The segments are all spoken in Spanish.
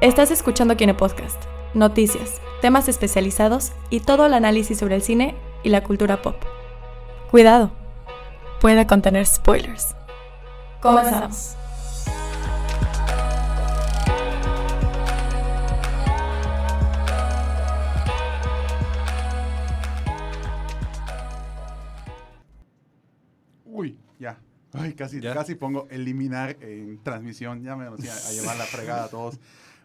Estás escuchando Kine Podcast, noticias, temas especializados y todo el análisis sobre el cine y la cultura pop. Cuidado, puede contener spoilers. Comenzamos. Uy, ya. Ay, casi, casi pongo eliminar en transmisión. Ya me conocía a llevar la fregada a todos.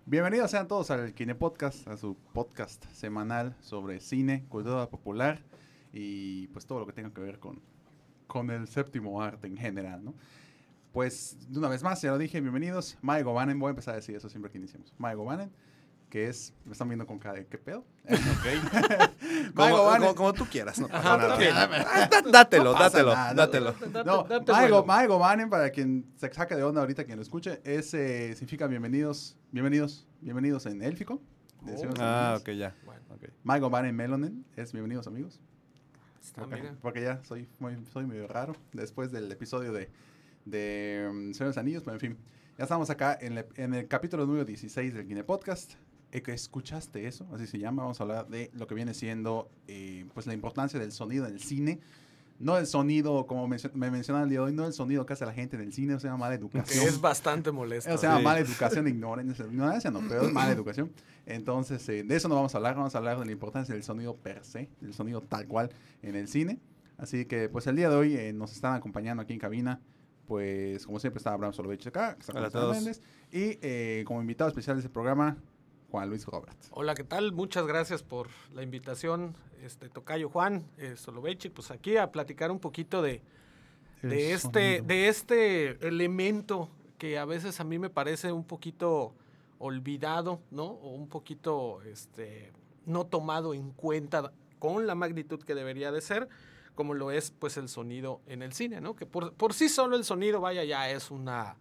Bienvenidos sean todos al Kine Podcast, a su podcast semanal sobre cine, cultura popular y pues todo lo que tenga que ver con, con el séptimo arte en general, ¿no? Pues de una vez más, ya lo dije, bienvenidos. Mae Govanen, voy a empezar a decir eso siempre que iniciemos. Mae Govanen, que es, me están viendo con cara de qué pedo. Ok. Como, como- como tú quieras, no pasa Ajá, nada. Ah, Dátelo, No pasa dátelo, nada. dátelo. No, Date Mae vuelo. Go- Mae Govanen, para quien se saque de onda ahorita, quien lo escuche, es, eh, significa bienvenidos, bienvenidos, bienvenidos en élfico. los Ah, ok, ya. Bueno. Mae Govanen Melonen es bienvenidos amigos. está, Porque, porque ya soy, muy, soy medio raro después del episodio de, de um, Señor de los Anillos, pero en fin. Ya estamos acá en, la- en el capítulo número 16 del Kine Podcast. Eh, ¿Escuchaste eso? Así se llama. Vamos a hablar de lo que viene siendo eh, pues la importancia del sonido en el cine. No el sonido, como mencio- me mencionaba el día de hoy, no el sonido que hace la gente en el cine, o sea, mala educación. Que es bastante molesto. O sea, Sí. mala educación, ignorancia, ignorancia no, pero es mala educación. Entonces, eh, de eso no vamos a hablar, vamos a hablar de la importancia del sonido per se, del sonido tal cual en el cine. Así que, pues el día de hoy eh, nos están acompañando aquí en cabina, pues como siempre está Abraham Solovich acá, que está con y eh, como invitado especial de este programa, Juan Luis Robert. Hola, ¿qué tal? Muchas gracias por la invitación, este Tocayo Juan, eh, Soloveitchik, pues aquí a platicar un poquito de, de El este, sonido. de este elemento que a veces a mí me parece un poquito olvidado, ¿no? O un poquito este, no tomado en cuenta con la magnitud que debería de ser, como lo es pues el sonido en el cine, ¿no? Que por, por sí solo el sonido, vaya, ya es una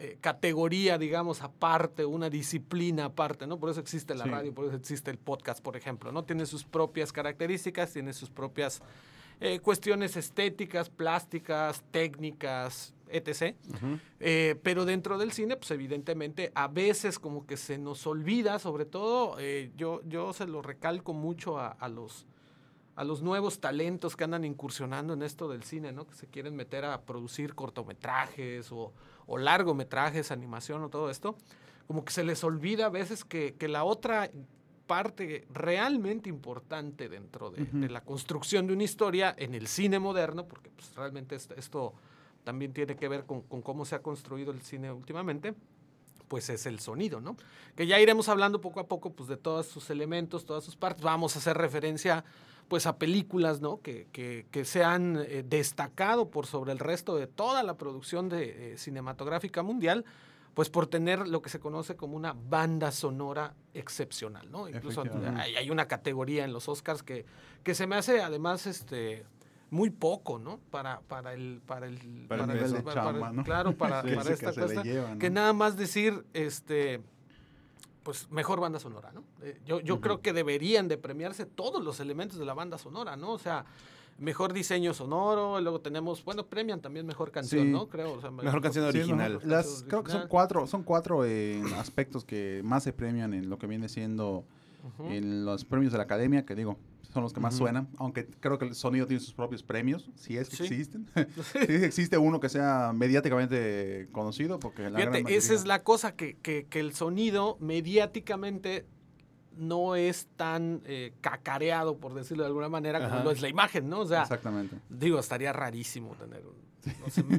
eh, categoría, digamos, aparte, una disciplina aparte, ¿no? Por eso existe la Sí. radio, por eso existe el podcast, por ejemplo, ¿no? Tiene sus propias características, tiene sus propias eh, cuestiones estéticas, plásticas, técnicas, etc. Eh, pero dentro del cine, pues evidentemente a veces como que se nos olvida, sobre todo, eh, yo, yo se lo recalco mucho a, a los, a los nuevos talentos que andan incursionando en esto del cine, ¿no? Que se quieren meter a producir cortometrajes o, o largometrajes, animación o todo esto. Como que se les olvida a veces que, que la otra parte realmente importante dentro de, la construcción de una historia en el cine moderno, porque pues, realmente esto, esto también tiene que ver con, con cómo se ha construido el cine últimamente, pues es el sonido, ¿no? Que ya iremos hablando poco a poco pues de todos sus elementos, todas sus partes. Vamos a hacer referencia pues a películas, ¿no? Que, que, que se han eh, destacado por sobre el resto de toda la producción de, eh, cinematográfica mundial, pues por tener lo que se conoce como una banda sonora excepcional, ¿no? Incluso hay, hay una categoría en los Oscars que, que se me hace además este muy poco, ¿no? Para, para el para el Para el de chamba, ¿no? claro, para, para esta ¿no? que nada más decir este pues mejor banda sonora, ¿no? Eh, yo yo creo que deberían de premiarse todos los elementos de la banda sonora, ¿no? O sea, mejor diseño sonoro, y luego tenemos, bueno, premian también mejor canción, Sí. ¿no? Creo, o sea, Mejor canción Sí, original. mejor- las- Canción creo que son cuatro, son cuatro eh, aspectos que más se premian en lo que viene siendo En los premios de la academia, que digo, son los que más suenan, aunque creo que el sonido tiene sus propios premios, si es que Sí. existen. si existe uno que sea mediáticamente conocido, porque la gran Fíjate, mayoría- esa es la cosa, que, que- que el sonido mediáticamente no es tan eh, cacareado, por decirlo de alguna manera, como lo es la imagen, ¿no? O sea, Exactamente. Digo, estaría rarísimo tener un-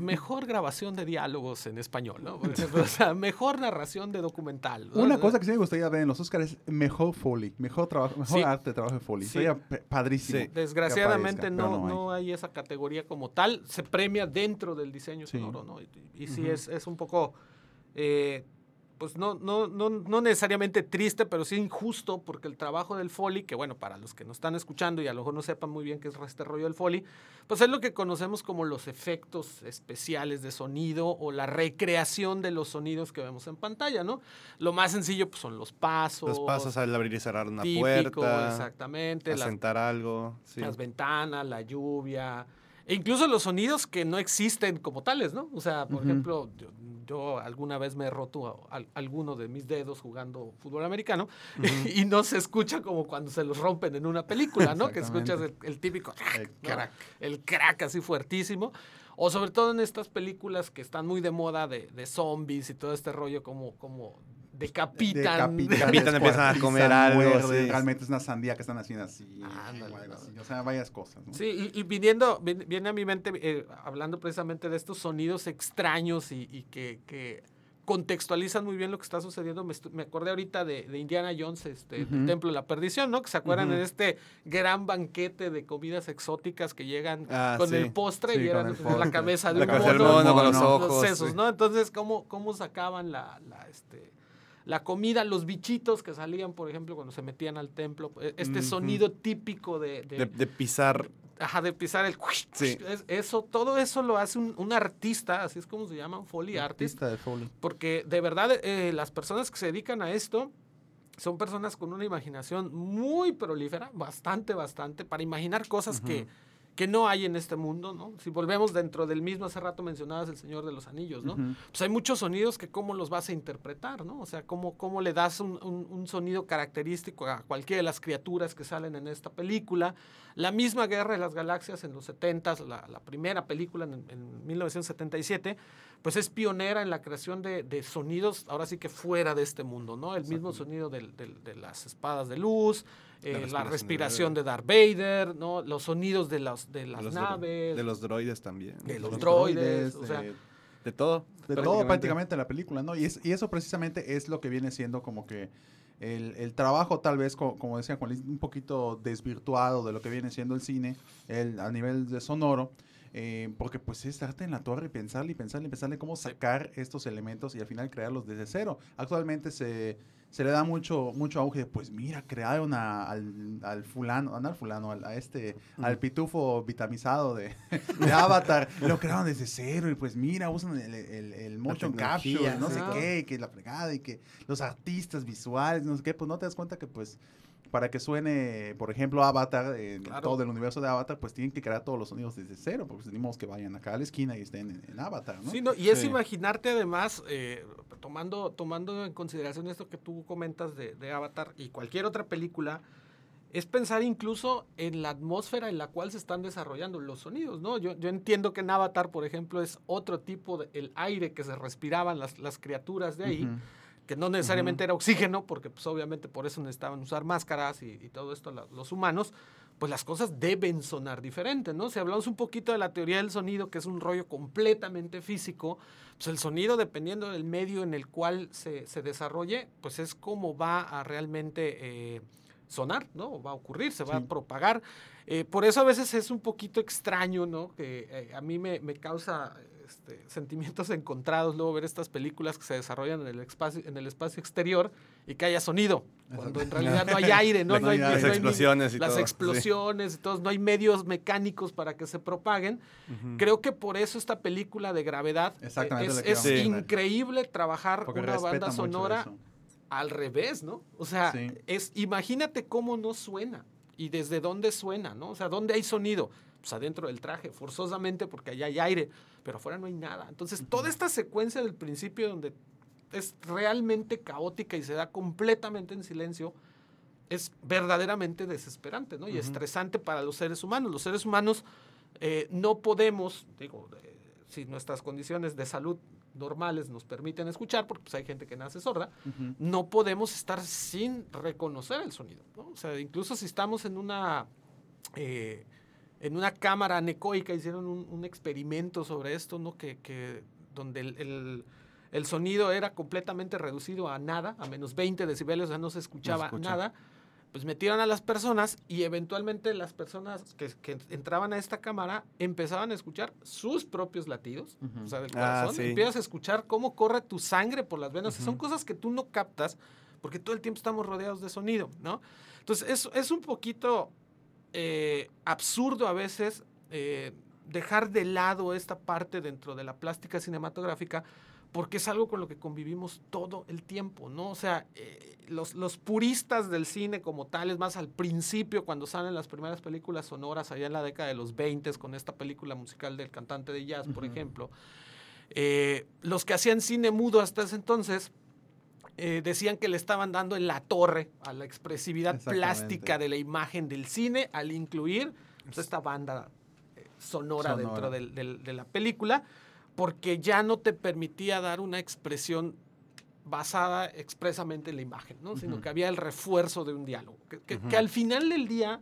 mejor grabación de diálogos en español, ¿no? O sea, mejor narración de documental. Una cosa que sí me gustaría ver en los Oscars es mejor Foley, mejor trabajo, mejor Sí. arte de trabajo de Foley. Sí. Sería padrísimo. Sí. Desgraciadamente aparezca, no, no, hay. esa categoría como tal. Se premia dentro del diseño Sí. sonoro, ¿no? Y, y sí es, es un poco, eh, pues no, no, no, no necesariamente triste, pero sí injusto, porque el trabajo del Foley, que bueno, para los que nos están escuchando y a lo mejor no sepan muy bien qué es este rollo del Foley, pues es lo que conocemos como los efectos especiales de sonido o la recreación de los sonidos que vemos en pantalla, ¿no? Lo más sencillo pues, son los pasos. Los pasos al abrir y cerrar una típico, puerta, exactamente. las asentar algo. sí. las ventanas, la lluvia, E incluso los sonidos que no existen como tales, ¿no? O sea, por ejemplo, yo, yo alguna vez me he roto al- alguno de mis dedos jugando fútbol americano y no se escucha como cuando se los rompen en una película, ¿no? Que escuchas el, el típico El ¿no? crack. el crack así fuertísimo. O sobre todo en estas películas que están muy de moda de, de zombies y todo este rollo como, como decapitan. Decapitan, empiezan a comer algo, sí. Realmente es una sandía que están haciendo así. Ándale, o algo no. así, O sea, varias cosas. ¿no? Sí, y, y viniendo, vin- viene a mi mente, eh, hablando precisamente de estos sonidos extraños y, y que, que contextualizan muy bien lo que está sucediendo. Me, acordé ahorita de, de Indiana Jones, este, el Templo de la Perdición, ¿no? Que se acuerdan Ujú. de este gran banquete de comidas exóticas que llegan Ah, con sí. el postre Sí, y eran la cabeza de La un cabeza mono, mono con los ojos. sesos, sí. ¿no? Entonces, ¿cómo, cómo sacaban la, la, este, la comida, los bichitos que salían, por ejemplo, cuando se metían al templo? E- Este sonido típico de, de- De, de pisar. Ajá, de pisar el... Sí. es- eso, todo eso lo hace un, un artista, así es como se llaman, Foley Artist. Artista de Foley. Porque de verdad eh, las personas que se dedican a esto son personas con una imaginación muy prolífera, bastante, bastante, para imaginar cosas que, que no hay en este mundo, ¿no? Si volvemos dentro del mismo, hace rato mencionabas El Señor de los Anillos, ¿no? Pues hay muchos sonidos que cómo los vas a interpretar, ¿no? O sea, cómo, cómo le das un, un- un sonido característico a cualquiera de las criaturas que salen en esta película. La misma Guerra de las Galaxias en los 70s, la, la primera película en, en 1977, pues es pionera en la creación de, de sonidos, ahora sí que fuera de este mundo, ¿no? El mismo sonido del- del- de las espadas de luz, eh, la, respiración respiración de Darth Vader, ¿no? Los sonidos de, las de las de los dro- naves. De los droides también. De los Los droides, o sea, de- De todo. De todo prácticamente la película, ¿no? Y, es- y eso precisamente es lo que viene siendo como que el, el trabajo tal vez, co- como, decía Juan un poquito desvirtuado de lo que viene siendo el cine el, a nivel de sonoro. Eh, porque pues es darte en la torre y pensarle y pensarle y pensarle cómo sacar estos elementos y al final crearlos desde cero. Actualmente se, se le da mucho, mucho auge de, pues mira, crearon a- al, al fulano, no al fulano, al, a este, al pitufo vitamizado de, de Avatar, lo crearon desde cero y pues mira, usan el, el, el motion capture, no sé qué, que la fregada y que los artistas visuales, no sé qué, pues no te das cuenta que pues para que suene, por ejemplo, Avatar, en Claro. todo el universo de Avatar, pues tienen que crear todos los sonidos desde cero, porque tenemos que vayan acá a la esquina y estén en, en Avatar, ¿no? Sí, no, y es Sí. imaginarte además, eh, tomando, tomando en consideración esto que tú comentas de, de Avatar y cualquier otra película, es pensar incluso en la atmósfera en la cual se están desarrollando los sonidos, ¿no? Yo, yo entiendo que en Avatar, por ejemplo, es otro tipo de el aire que se respiraban las, las criaturas de ahí. Que no necesariamente era oxígeno, porque pues obviamente por eso necesitaban usar máscaras y, y todo esto la- los humanos, pues las cosas deben sonar diferente, ¿no? Si hablamos un poquito de la teoría del sonido, que es un rollo completamente físico, pues el sonido, dependiendo del medio en el cual se, se desarrolle, pues es como va a realmente eh, sonar, ¿no? Va a ocurrir, se va Sí. a propagar. Eh, por eso a veces es un poquito extraño, ¿no? Que eh, a mí me, me causa este, sentimientos encontrados luego ver estas películas que se desarrollan en el espacio, en el espacio exterior y que haya sonido, cuando en realidad no hay aire, ¿no? La- no hay, las no hay ni- explosiones y las todo, sí. explosiones y todo, no hay medios mecánicos para que se propaguen. Creo que por eso esta película de gravedad eh, es, increíble trabajar Porque una banda sonora al revés, ¿no? O sea, Sí. es imagínate cómo no suena y desde dónde suena, ¿no? O sea, dónde hay sonido, pues adentro del traje, forzosamente porque allá hay aire, pero afuera no hay nada. Entonces, toda esta secuencia del principio donde es realmente caótica y se da completamente en silencio, es verdaderamente desesperante, ¿no? Y estresante para los seres humanos. Los seres humanos eh, no podemos, digo, eh, si nuestras condiciones de salud normales nos permiten escuchar, porque pues, hay gente que nace sorda, Ujú. no podemos estar sin reconocer el sonido. ¿no? O sea, incluso si estamos en una, eh, en una cámara anecoica, hicieron un, un experimento sobre esto, ¿no? que, que donde el, el- el sonido era completamente reducido a nada, a menos 20 decibeles, o sea, no se escuchaba escucha. nada. Pues metieron a las personas y eventualmente las personas que, que entraban a esta cámara empezaban a escuchar sus propios latidos, Ujú. o sea, del Ah, corazón. sí. Empiezas a escuchar cómo corre tu sangre por las venas. Son cosas que tú no captas porque todo el tiempo estamos rodeados de sonido, ¿no? Entonces, es, es un poquito eh, absurdo a veces eh, dejar de lado esta parte dentro de la plástica cinematográfica porque es algo con lo que convivimos todo el tiempo, ¿no? O sea, eh, los, los, puristas del cine como tal, es más, al principio, cuando salen las primeras películas sonoras, allá en la década de los 20, con esta película musical del cantante de jazz, por ejemplo, los que hacían cine mudo hasta ese entonces, eh, decían que le estaban dando en la torre a la expresividad plástica de la imagen del cine al incluir pues, esta banda eh, sonora, dentro de la película, porque ya no te permitía dar una expresión basada expresamente en la imagen, ¿no? sino que había el refuerzo de un diálogo, que, que, que al final del día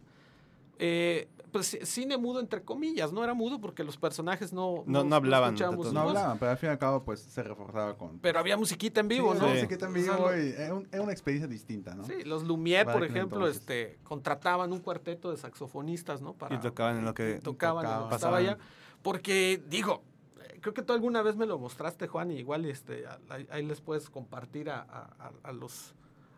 eh, pues cine mudo entre comillas, no era mudo porque los personajes no no, no, hablaban, no, no hablaban, pero al fin y al cabo pues se reforzaba con pero había musiquita en vivo, sí, ¿no? Sí. musiquita en vivo y era, un, era, una experiencia distinta, ¿no? Sí, los Lumière, por ejemplo, este contrataban un cuarteto de saxofonistas, ¿no? Para, y tocaban en lo que tocaban, tocaba, en lo que estaba allá, porque digo, creo que tú alguna vez me lo mostraste, Juan, y igual este ahí, ahí les puedes compartir a, a, a, los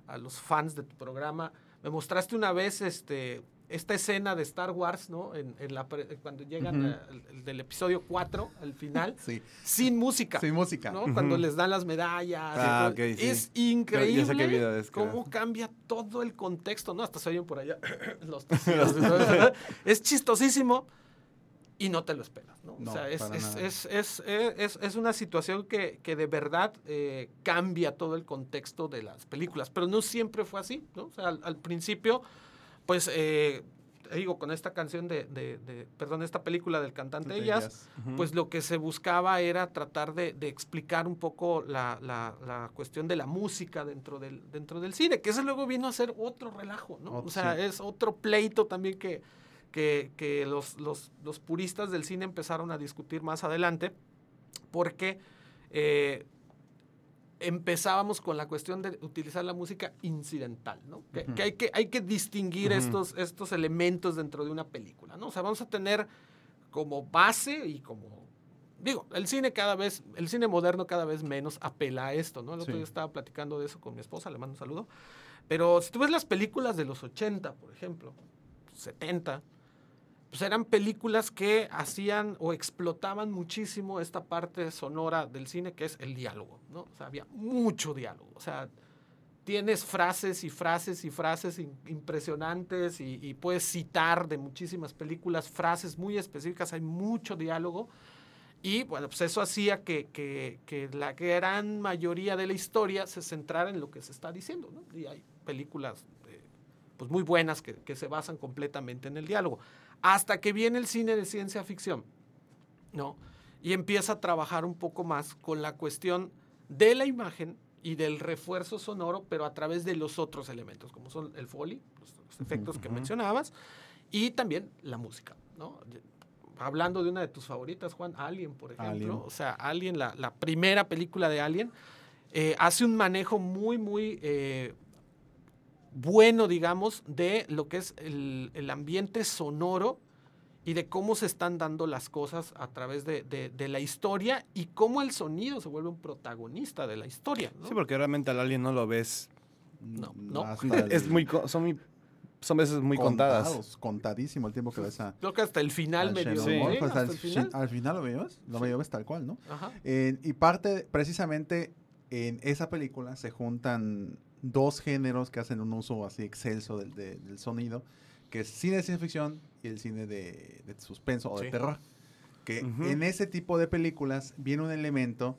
a los fans de tu programa. Me mostraste una vez este esta escena de Star Wars, ¿no? En, en la, cuando llegan uh -huh. a, el, del episodio 4 al final, sí. sin música. Sin música. ¿no? Uh -huh. Cuando les dan las medallas. Ah, okay, es sí. increíble Yo, yo es, cómo cambia todo el contexto, ¿no? Hasta se oyen por allá los Es chistosísimo y no te lo esperas, ¿no? no o sea, es, es, es, es, es, una situación que, que de verdad eh, cambia todo el contexto de las películas, pero no siempre fue así, ¿no? O sea, al, al principio pues eh, digo, con esta canción de, de, de, perdón, esta película del cantante de uh -huh. pues lo que se buscaba era tratar de, de explicar un poco la, la, la, cuestión de la música dentro del, dentro del cine, que eso luego vino a ser otro relajo, ¿no? Oh, o sea, sí. es otro pleito también que, que, que los, los, los, puristas del cine empezaron a discutir más adelante, porque... Eh, empezábamos con la cuestión de utilizar la música incidental, ¿no? Que, uh -huh. que, hay, que hay que distinguir uh -huh. estos, estos elementos dentro de una película, ¿no? O sea, vamos a tener como base y como... Digo, el cine cada vez, el cine moderno cada vez menos apela a esto, ¿no? El otro sí. día estaba platicando de eso con mi esposa, le mando un saludo. Pero si tú ves las películas de los 80, por ejemplo, 70, pues eran películas que hacían o explotaban muchísimo esta parte sonora del cine que es el diálogo, ¿no? O sea, había mucho diálogo, o sea, tienes frases y frases y frases impresionantes y, y, puedes citar de muchísimas películas frases muy específicas, hay mucho diálogo y bueno, pues eso hacía que, que, que la gran mayoría de la historia se centrara en lo que se está diciendo, ¿no? Y hay películas eh, pues muy buenas que, que se basan completamente en el diálogo hasta que viene el cine de ciencia ficción, ¿no? Y empieza a trabajar un poco más con la cuestión de la imagen y del refuerzo sonoro, pero a través de los otros elementos, como son el foley, los, los efectos uh -huh. que mencionabas, y también la música, ¿no? Hablando de una de tus favoritas, Juan, Alien, por ejemplo, Alien. o sea, Alien, la, la, primera película de Alien, eh, hace un manejo muy, muy... Eh, bueno, digamos, de lo que es el, el, ambiente sonoro y de cómo se están dando las cosas a través de, de, de, la historia y cómo el sonido se vuelve un protagonista de la historia. ¿no? Sí, porque realmente al alien no lo ves. No, no. es muy, son muy son veces muy Contados, contadas. Contadísimo el tiempo que ves a. Creo que hasta el final medio. Sí. ¿eh? Pues al, final? al, final? lo vemos, lo sí. ves tal cual, ¿no? Eh, y parte, precisamente, en esa película se juntan dos géneros que hacen un uso así excelso del, de, del sonido, que es cine de ciencia ficción y el cine de, de suspenso o de sí. terror. Que uh -huh. en ese tipo de películas viene un elemento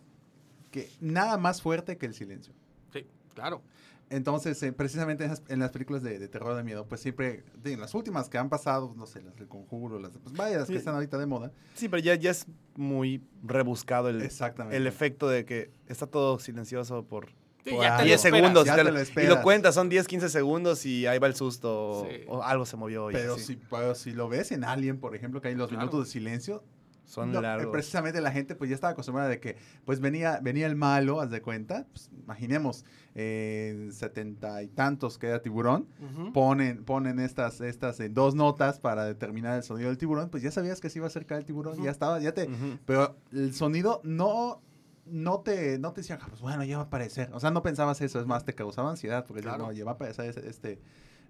que nada más fuerte que el silencio. Sí, claro. Entonces, eh, precisamente en las, en las, películas de, de, terror de miedo, pues siempre, en las últimas que han pasado, no sé, las del conjuro, las, pues vaya, las sí. que están ahorita de moda. Sí, pero ya, ya es muy rebuscado el, Exactamente. el efecto de que está todo silencioso por, Sí, ya te 10 segundos. Ya te lo, y lo cuentas, son 10, 15 segundos y ahí va el susto Sí. o algo se movió. Pero si, pero si lo ves en Alien, por ejemplo, que hay los Claro. minutos de silencio, son no, eh, largos. precisamente la gente pues ya estaba acostumbrada de que pues venía, venía el malo, haz de cuenta, pues, imaginemos, en setenta y tantos que era tiburón, ponen, ponen estas, estas en dos notas para determinar el sonido del tiburón, pues ya sabías que se iba a acercar el tiburón, Ujú. ya estaba, ya te, pero el sonido no no te, no te decía, "Ah, pues bueno, ya va a aparecer. O sea, no pensabas eso, es más, te causaba ansiedad, porque Claro. no, ya va a aparecer este,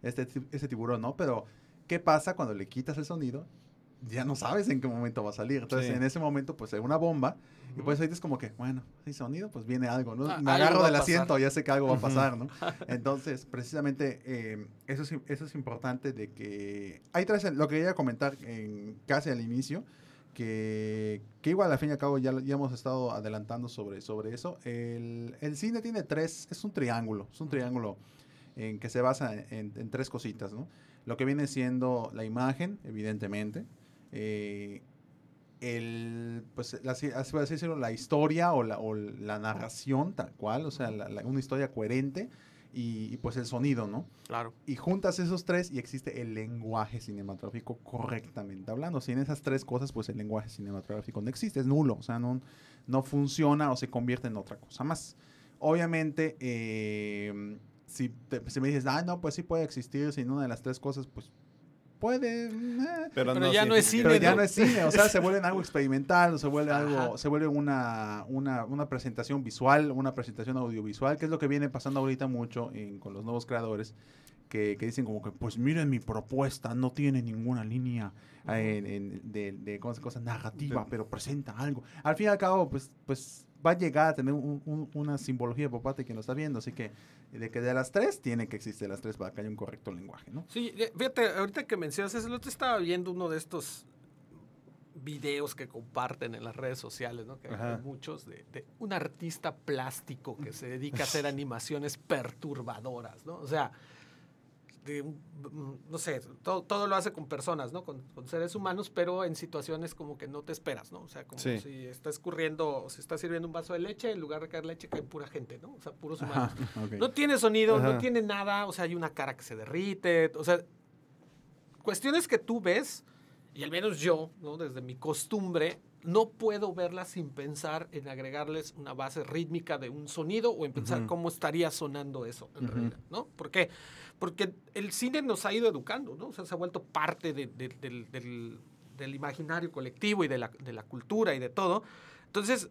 este, ese tiburón, ¿no? Pero, ¿qué pasa cuando le quitas el sonido ya no sabes en qué momento va a salir. Entonces, Sí. en ese momento, pues hay una bomba. Y pues ahorita es como que, bueno, hay sonido, pues viene algo, ¿no? Ah, Me agarro del asiento, ya sé que algo va a pasar, ¿no? Entonces, precisamente, eh, eso, es, eso es importante de que... Hay tres, lo que quería comentar en, casi al inicio, que, que igual al fin y al cabo ya, ya hemos estado adelantando sobre, sobre eso. El, el cine tiene tres, es un triángulo, es un triángulo en que se basa en, en tres cositas, ¿no? Lo que viene siendo la imagen, evidentemente, eh, el, pues, la, la historia o la, o la narración tal cual, o sea, la- la- una historia coherente y, y, pues el sonido, ¿no? Claro. Y juntas esos tres y existe el lenguaje cinematográfico correctamente hablando. Sin esas tres cosas, pues el lenguaje cinematográfico no existe, es nulo, o sea, no, no funciona o se convierte en otra cosa más. Obviamente, eh, si, te- si me dices, ah, no, pues sí puede existir sin una de las tres cosas, pues puede... eh, Pero, Pero ya no es pero cine, ya ¿no? es cine, o sea, se vuelve en algo experimental, se vuelve algo, se vuelve una, una, una presentación visual, una presentación audiovisual, que es lo que viene pasando ahorita mucho en- con los nuevos creadores, que, que dicen como que, pues miren mi propuesta, no tiene ninguna línea eh, en- en- de, de cosa, cosa narrativa, De- pero presenta algo. Al fin y al cabo, pues, pues va a llegar a tener un- un- una simbología por parte de quien lo está viendo, así que de que de las tres, tiene que existir las tres para que haya un correcto lenguaje, ¿no? Sí, fíjate, ahorita que mencionas eso, el otro estaba viendo uno de estos videos que comparten en las redes sociales, ¿no? Que hay muchos de, de un artista plástico que se dedica a hacer animaciones perturbadoras, ¿no? O sea, de no sé, todo, todo lo hace con personas, ¿no? Con, con seres humanos, pero en situaciones como que no te esperas, ¿no? O sea, como Sí. si está escurriendo, si está sirviendo un vaso de leche, en lugar de caer leche cae pura gente, ¿no? O sea, puros humanos. Ajá. No tiene sonido, no tiene nada, o sea, hay una cara que se derrite, o sea, cuestiones que tú ves, y al menos yo, ¿no? desde mi costumbre, no puedo verlas sin pensar en agregarles una base rítmica de un sonido o en pensar cómo estaría sonando eso en realidad, ¿no? ¿Por qué? Porque el cine nos ha ido educando, ¿no? O sea, se ha vuelto parte de- de- del, del- del imaginario colectivo y de la, de la cultura y de todo. Entonces,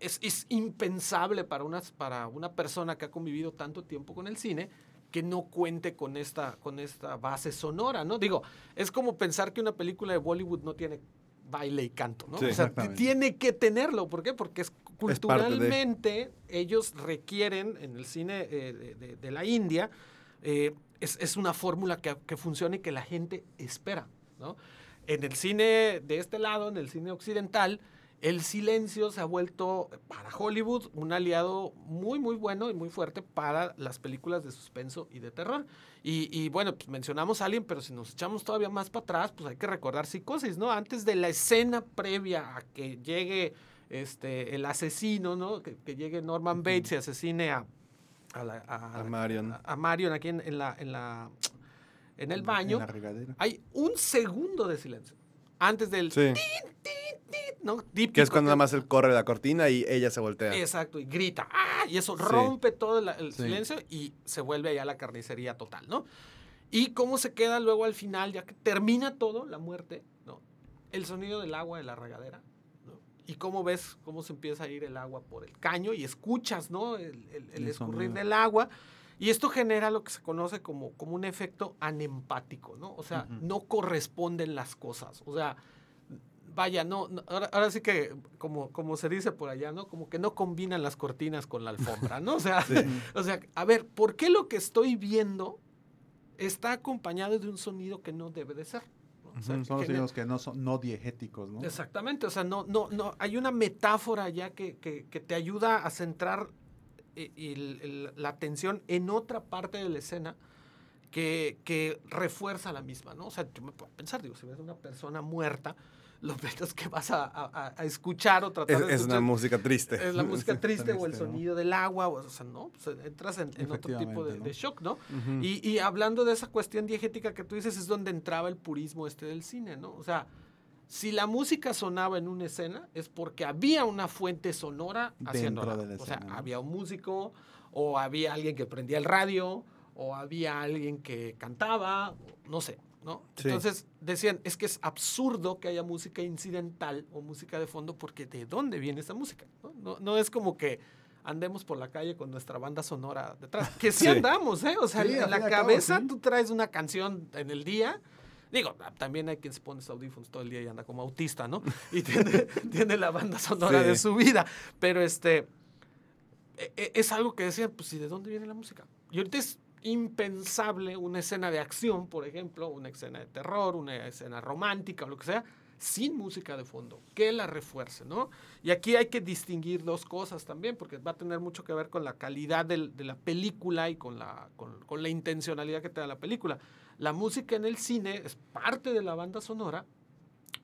es, es impensable para, unas, para una persona que ha convivido tanto tiempo con el cine que no cuente con esta, con esta base sonora, ¿no? Digo, es como pensar que una película de Bollywood no tiene baile y canto, ¿no? Sí. o sea, tiene que tenerlo. ¿Por qué? Porque es parte de- culturalmente ellos requieren en el cine eh, de, de- de la India, eh, es, es una fórmula que, que funciona y que la gente espera, ¿no? En el cine de este lado, en el cine occidental, el silencio se ha vuelto para Hollywood un aliado muy, muy bueno y muy fuerte para las películas de suspenso y de terror. Y, y bueno, pues mencionamos Alien, pero si nos echamos todavía más para atrás, pues hay que recordar Psicosis, ¿no? Antes de la escena previa a que llegue este, el asesino, ¿no? Que, que llegue Norman Bates y asesine a, a, la- a- A Marion. a- a Marion aquí en, en la, en, la, en el baño. En la regadera. Hay un segundo de silencio. Antes del... Sí. ¿no? Que es Típico cuando nada más él corre la cortina y ella se voltea. Exacto, y grita, ¡ah! Y eso Sí. rompe todo la- el Sí. silencio y se vuelve allá la carnicería total, ¿no? Y cómo se queda luego al final, ya que termina todo, la muerte, ¿no? El sonido del agua de la regadera. Y cómo ves cómo se empieza a ir el agua por el caño y escuchas, ¿no? El, el- escurrir del agua. Y esto genera lo que se conoce como, como un efecto anempático, ¿no? O sea, no corresponden las cosas. O sea, vaya, no, no, ahora, ahora sí que, como, como se dice por allá, ¿no? Como que no combinan las cortinas con la alfombra, ¿no? O sea, o sea, a ver, ¿por qué lo que estoy viendo está acompañado de un sonido que no debe de ser? Son los sonidos que no son no diegéticos, ¿no? Exactamente, o sea, no, no, no, hay una metáfora ya que, que- que te ayuda a centrar eh, el- el- la atención en otra parte de la escena que, que refuerza la misma, ¿no? O sea, yo me puedo pensar, digo, si ves una persona muerta, lo menos que vas a, a- a escuchar o tratar Es, de es una escuchar música triste. es la música triste o el sonido del agua, o sea, no, pues, entras en, en otro tipo de, Efectivamente, ¿no? de shock, ¿no? Y, y hablando de esa cuestión diegética que tú dices, es donde entraba el purismo este del cine, ¿no? O sea, si la música sonaba en una escena, es porque había una fuente sonora haciendo de la O sea, escena, ¿no? había un músico, o había alguien que prendía el radio, o había alguien que cantaba, no sé, ¿no? Sí. Entonces decían, es que es absurdo que haya música incidental o música de fondo, porque ¿de dónde viene esa música? No, no, no es como que andemos por la calle con nuestra banda sonora detrás. Que sí, Sí. andamos, ¿eh? O sea, Sí, en la cabo, cabeza tú traes una canción en el día Digo, también hay quien se pone audífonos todo el día y anda como autista, ¿no? Y tiene, tiene la banda sonora de su vida. Pero este e- e- es algo que decían, pues, ¿y de dónde viene la música? Y ahorita es impensable una escena de acción, por ejemplo, una escena de terror, una escena romántica o lo que sea, sin música de fondo, que la refuerce, ¿no? Y aquí hay que distinguir dos cosas también, porque va a tener mucho que ver con la calidad del- de la película y con la, con, con la intencionalidad que te da la película. La música en el cine es parte de la banda sonora,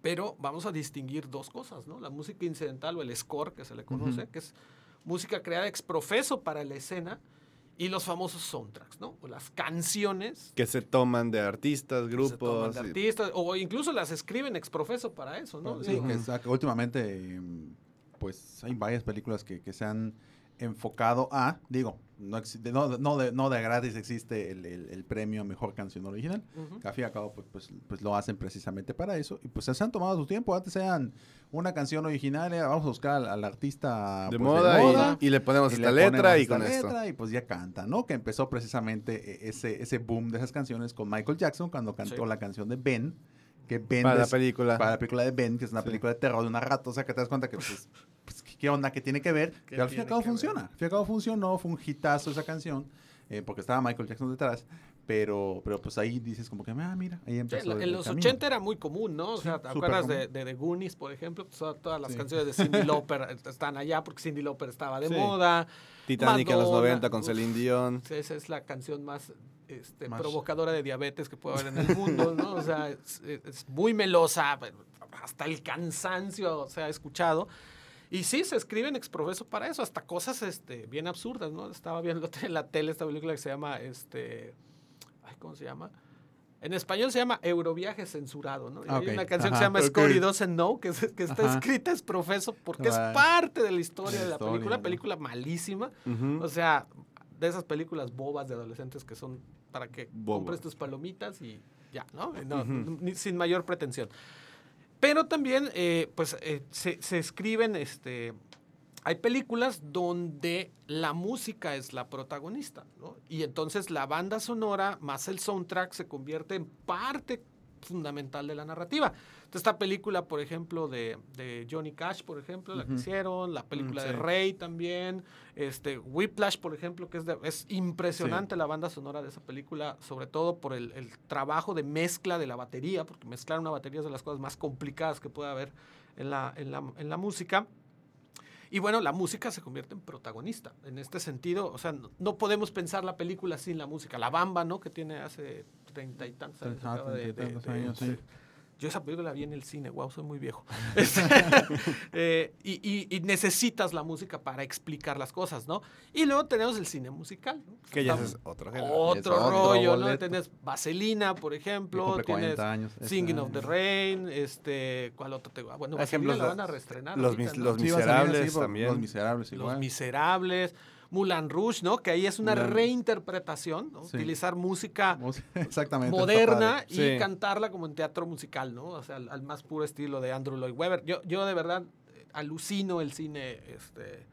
pero vamos a distinguir dos cosas, ¿no? La música incidental o el score, que se le conoce, que es música creada ex profeso para la escena, y los famosos soundtracks, ¿no? O las canciones Que se toman de artistas, que se toman grupos. de y- artistas, o incluso las escriben ex profeso para eso, ¿no? Sí, que últimamente, em, pues hay varias películas que, que se han enfocado a, digo, no, existe, no, no, de, no de gratis existe el, el- el premio a mejor canción original. Que al fin y al cabo, pues, pues, pues lo hacen precisamente para eso. Y pues se han tomado su tiempo. Antes eran una canción original, era, vamos a buscar al, al artista de, pues, moda, Y, y le ponemos y esta le ponemos letra y esta con esto. letra y pues ya canta, ¿no? Que empezó precisamente eh, ese, ese boom de esas canciones con Michael Jackson cuando cantó Sí. la canción de Ben. Que Ben Para la película. para la película de Ben, que es una Sí. película de terror de una rata, o sea, que te das cuenta que, pues, ¿qué onda? ¿Qué tiene que ver? ¿Qué Y al fin y al cabo que ver? funciona. Al fin y al cabo funcionó, fue un hitazo esa canción, eh, porque estaba Michael Jackson detrás, pero, pero pues ahí dices como que, ah, mira, ahí Sí, empezó en, el- en el los camino. 80 era muy común, ¿no? O Sí, sea, ¿te acuerdas de, de The Goonies, por ejemplo? Pues, todas- todas las Sí. canciones de Cindy Lauper están allá porque Cindy Lauper estaba de Sí. moda. Titanic en los Madonna, 90 con uf. Celine Dion. Esa es la canción más, este, Más- provocadora de diabetes que puede haber en el mundo, ¿no? O sea, es, es muy melosa, hasta el cansancio se ha escuchado. Y sí, se escriben exprofeso para eso, hasta cosas este, bien absurdas, ¿no? Estaba viendo en la tele esta película que se llama, este, ay, ¿cómo se llama? En español se llama Euroviaje censurado, ¿no? Y Ah, Hay una canción que se llama ok. Scotty Doesn't Know, que, es- que está Ajá. escrita es profeso porque es parte de la historia de la la película, ¿no? película malísima. O sea, de esas películas bobas de adolescentes que son para que compres tus palomitas y ya, ¿no? No, sin mayor pretensión. Pero también, eh, pues, eh, se, escriben, este, hay películas donde la música es la protagonista, ¿no? Y entonces la banda sonora más el soundtrack se convierte en parte fundamental de la narrativa. Entonces, esta película, por ejemplo, de, de Johnny Cash, por ejemplo, la que hicieron, la película Mm, de. Rey también, este, Whiplash, por ejemplo, que es, de- es impresionante la banda sonora de esa película, sobre todo por el, el trabajo de mezcla de la batería, porque mezclar una batería es de las cosas más complicadas que puede haber en la, en la, en la música. Y bueno, la música se convierte en protagonista. En este sentido, o sea, no, no podemos pensar la película sin la música. La Bamba, ¿no? Que tiene hace treinta y tantos años. Acaba de- treinta y de- tantos de- años, sí. Yo esa película la vi en el cine, wow, soy muy viejo. Este, eh, y, y- y necesitas la música para explicar las cosas, ¿no? Y luego tenemos el cine musical, ¿no? Que ya es otro género. otro rollo, ¿no? Tienes Vaselina, por ejemplo, tienes 40 años. Singing of the. Rain, este, ¿cuál otro te va? Bueno, Ejemplos Vaselina la van a reestrenar los ahorita, mis- ¿no? los Miserables también. Los Miserables Los igual. Miserables, Moulin Rouge, ¿no? Que ahí es una Moulin- reinterpretación, ¿no? Sí. Utilizar música Exactamente. moderna y Sí. cantarla como en teatro musical, ¿no? O sea, al, al más puro estilo de Andrew Lloyd Webber. Yo, yo de verdad eh, alucino el cine este,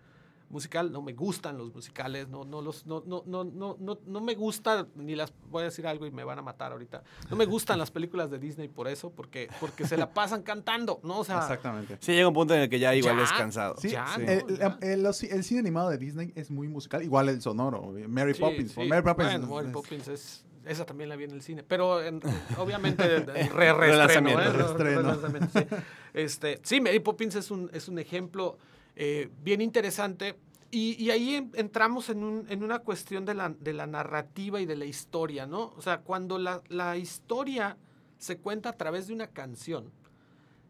musical, no me gustan los musicales, no, no los, no, no, no, no, no, no me gusta, ni las, voy a decir algo y me van a matar ahorita, no me gustan las películas de Disney por eso, porque, porque se la pasan cantando, ¿no? O sea, Exactamente. Sí, llega un punto en el que ya igual Ya. es cansado. Sí, Ya, el, el- cine animado de Disney es muy musical, igual el sonoro. Mary Sí, Poppins. sí. Mary Poppins. Bueno, es- Mary Poppins es... Esa también la vi en el cine, pero en- obviamente re. ¿eh? Reestreno. Relanzamiento, sí. Este, sí, Mary Poppins es un, es un ejemplo eh, bien interesante y, y ahí en- entramos en, un- en una cuestión de la, narrativa y de la historia, ¿no? O sea, cuando la, la historia se cuenta a través de una canción,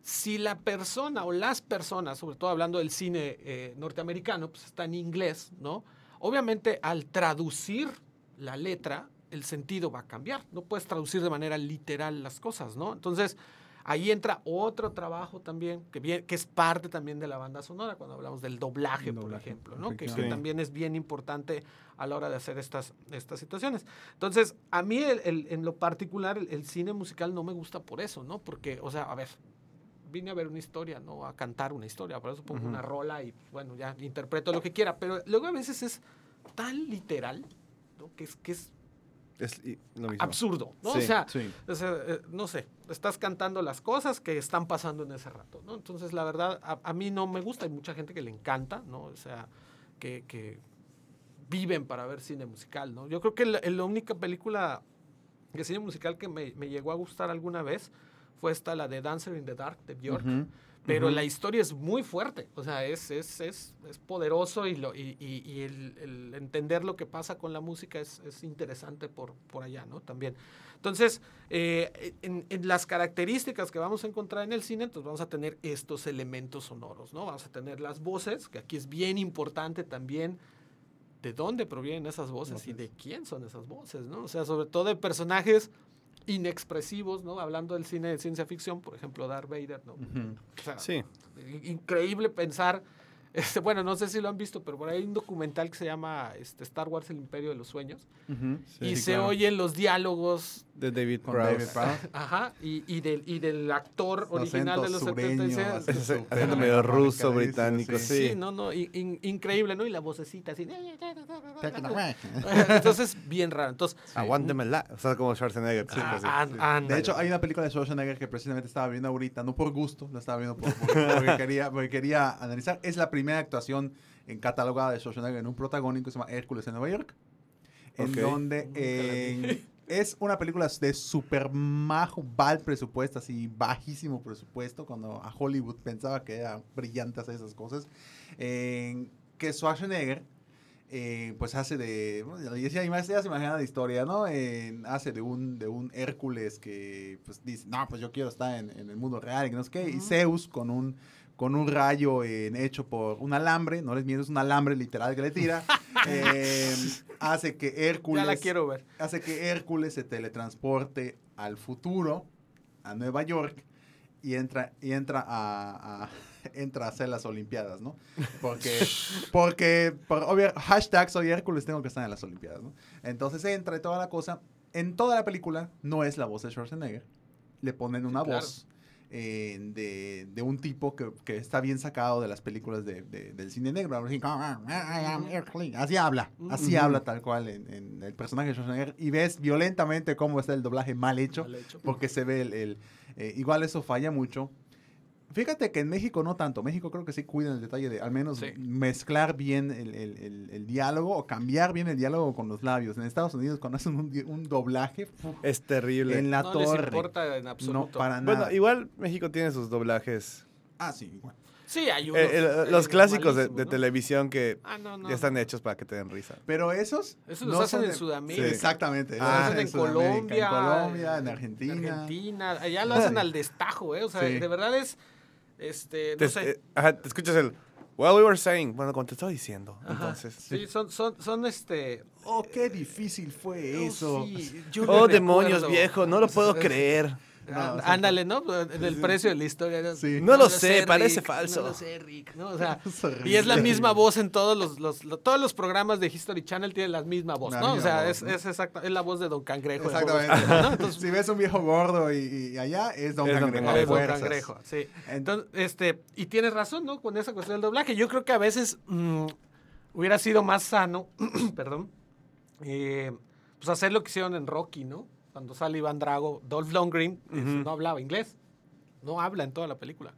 si la persona o las personas, sobre todo hablando del cine eh, norteamericano, pues está en inglés, ¿no? Obviamente al traducir la letra, el sentido va a cambiar. No puedes traducir de manera literal las cosas, ¿no? Entonces, ahí entra otro trabajo también, que, bien, que es parte también de la banda sonora, cuando hablamos del doblaje, por ejemplo, ¿no? Que, también es bien importante a la hora de hacer estas, estas situaciones. Entonces, a mí el- el- en lo particular, el, el cine musical no me gusta por eso, ¿no? Porque, o sea, a ver, vine a ver una historia, no a cantar una historia, por eso pongo una rola y, bueno, ya interpreto lo que quiera, pero luego a veces es tan literal, ¿no? Que es, que es Es lo mismo. absurdo, ¿no? Sí, o sea, sí. o sea, eh, no sé, estás cantando las cosas que están pasando en ese rato, ¿no? Entonces, la verdad, a, a mí no me gusta, hay mucha gente que le encanta, ¿no? O sea, que, que viven para ver cine musical, ¿no? Yo creo que la, la única película de cine musical que me, me llegó a gustar alguna vez fue esta, la de Dancer in the Dark, de Björk. Ujú, Pero ujú. la historia es muy fuerte, o sea, es, es, es, es poderoso y, lo, y, y- y el, el entender lo que pasa con la música es, es interesante por, por allá, ¿no? También. Entonces, eh, en, en las características que vamos a encontrar en el cine, entonces vamos a tener estos elementos sonoros, ¿no? Vamos a tener las voces, que aquí es bien importante también de dónde provienen esas voces y de quién son esas voces, ¿no? O sea, sobre todo de personajes inexpresivos, ¿no? Hablando del cine de ciencia ficción, por ejemplo, Darth Vader, ¿no? Ujú. O sea, Sí. increíble pensar. Este, bueno, no sé si lo han visto, pero por ahí hay un documental que se llama este, Star Wars, el Imperio de los Sueños. Ujú. y Sí, se claro. oyen los diálogos, De David Prowse. Ajá, y, y del, y del actor original de los acentos 76. sureños, Ese- ese- súper Haciendo medio ruso, británico, sí. sí. no, no, in- in- increíble, ¿no? Y la vocecita así. Entonces, bien raro. Entonces, Aguántemela. O sea, como Schwarzenegger. sí, ah, pues sí. an- ándale. De hecho, hay una película de Schwarzenegger que precisamente estaba viendo ahorita, no por gusto, la estaba viendo por- por- porque, quería, porque quería analizar. Es la primera actuación en catalogada de Schwarzenegger en un protagónico que se llama Hércules en Nueva York. En Ok. donde en- es una película de super majo, bal presupuesto, así bajísimo presupuesto, cuando a Hollywood pensaba que era brillante hacer esas cosas. En que Schwarzenegger eh, pues hace de, bueno, ya, se imagina la historia, ¿no? En- hace de un, de un Hércules que pues dice, no, pues yo quiero estar en, en el mundo real y no sé qué, y Ujú. Zeus con un, con un rayo hecho por un alambre, no les miento, es un alambre literal que le tira, eh, hace que Hércules ya la quiero ver. hace que Hércules se teletransporte al futuro, a Nueva York, y entra, y entra a, a- entra a hacer las Olimpiadas, ¿no? Porque, porque, por obvio, hashtag soy Hércules, tengo que estar en las Olimpiadas, ¿no? Entonces entra y toda la cosa. En toda la película no es la voz de Schwarzenegger. Le ponen una voz eh, de, de un tipo que, que está bien sacado de las películas de- de- del cine negro. Así. Así habla, así Ujú. habla tal cual en, en el personaje de Schwarzenegger. Y ves violentamente cómo está el doblaje mal hecho, Mal hecho. porque se ve el... el- eh, igual eso falla mucho. Fíjate que en México no tanto. México creo que sí cuidan el detalle de al menos Sí. mezclar bien el, el- el- el diálogo o cambiar bien el diálogo con los labios. En Estados Unidos cuando hacen un, doblaje. Es terrible. en la no les torre. importa en no, absoluto. para nada. Bueno, igual México tiene sus doblajes. Ah, sí, igual. Sí, hay unos. Eh, los clásicos de, ¿no? televisión que Ah, no, no. ya están hechos para que te den risa. Pero esos... Esos los hacen son en de- Sudamérica. Sí, exactamente. Ah, Los hacen en Colombia. En Colombia, en en Argentina. Argentina. Allá lo hacen al destajo, ¿eh? O sea, Sí. de verdad es. Este, Te, no sé. eh, ajá, te escuchas el, well, we were saying. Bueno, como te estaba diciendo. Ajá. Entonces. Sí, son, son, son este. Oh, qué difícil fue oh, eso. sí, yo no Oh, demonios, viejo, no lo puedo creer. No, o sea, Ándale, ¿no? Del precio de la historia. ¿no? Sí. No lo sé, parece Rick, falso. No lo sé, Rick. ¿no? O sea, y es la misma voz en todos los, los- lo- todos los programas de History Channel tienen la misma voz, La ¿no? O misma sea, voz, es, ¿no? es exacta, es la voz de Don Cangrejo. Exactamente. ¿no? Entonces, si ves un viejo gordo y, y allá, es Don Es Cangrejo. Es Don. Cangrejo, sí. Entonces, este, y tienes razón, ¿no? Con esa cuestión del doblaje. Yo creo que a veces mm, hubiera sido más sano, perdón, eh, pues hacer lo que hicieron en Rocky, ¿no? Cuando sale Iván Drago, Dolph Lundgren eh, Ujú. no hablaba inglés. No habla en toda la película.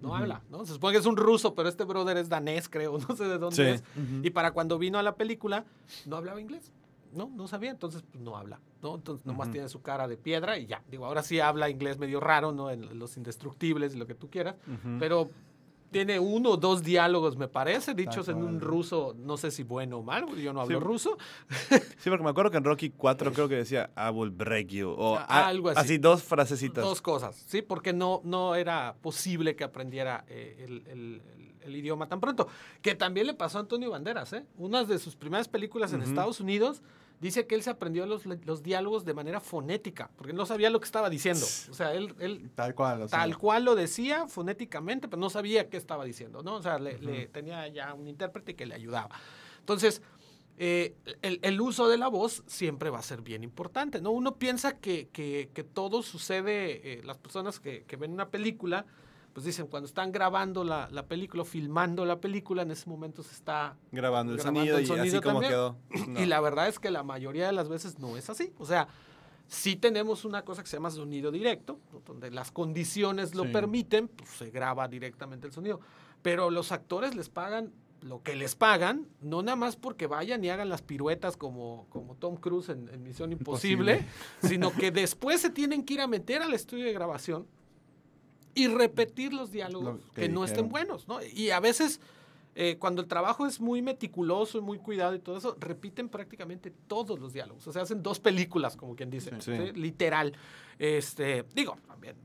No habla, ¿no? Se supone que es un ruso, pero este brother es danés, creo, no sé de dónde Sí. es. Y para cuando vino a la película, no hablaba inglés. No, no sabía, entonces pues, no habla, ¿no? Entonces nomás tiene su cara de piedra y ya. Digo, ahora sí habla inglés medio raro, ¿no? En Los Indestructibles y lo que tú quieras. Pero tiene uno o dos diálogos, me parece, dichos en un ruso, no sé si bueno o mal, porque yo no hablo Sí. ruso. Sí, porque me acuerdo que en Rocky 4 creo que decía, I will break you. O algo así. Así, dos frasecitas. Dos cosas, ¿sí? Porque no, no era posible que aprendiera eh, el, el- el- el idioma tan pronto. Que también le pasó a Antonio Banderas, ¿eh? Una de sus primeras películas en. Estados Unidos dice que él se aprendió los, los diálogos de manera fonética, porque no sabía lo que estaba diciendo. O sea, él, él tal cual. o sea, tal cual lo decía fonéticamente, pero no sabía qué estaba diciendo, ¿no? O sea, le, le tenía ya un intérprete que le ayudaba. Entonces, eh, el, el uso de la voz siempre va a ser bien importante, ¿no? Uno piensa que, que- que todo sucede, eh, las personas que, que ven una película, pues dicen, cuando están grabando la, la película, filmando la película, en ese momento se está Grabando el grabando sonido el y así como también. quedó. No. Y la verdad es que la mayoría de las veces no es así. O sea, sí tenemos una cosa que se llama sonido directo, donde las condiciones lo Sí. permiten, pues se graba directamente el sonido. Pero los actores les pagan lo que les pagan, no nada más porque vayan y hagan las piruetas como, como Tom Cruise en, en Misión Imposible, sino que después se tienen que ir a meter al estudio de grabación y repetir los diálogos Lo que, que no estén buenos, ¿no? Y a veces, eh, cuando el trabajo es muy meticuloso y muy cuidado y todo eso, repiten prácticamente todos los diálogos. O sea, hacen dos películas, como quien dice, Sí. ¿sí? literal. Este, digo, también,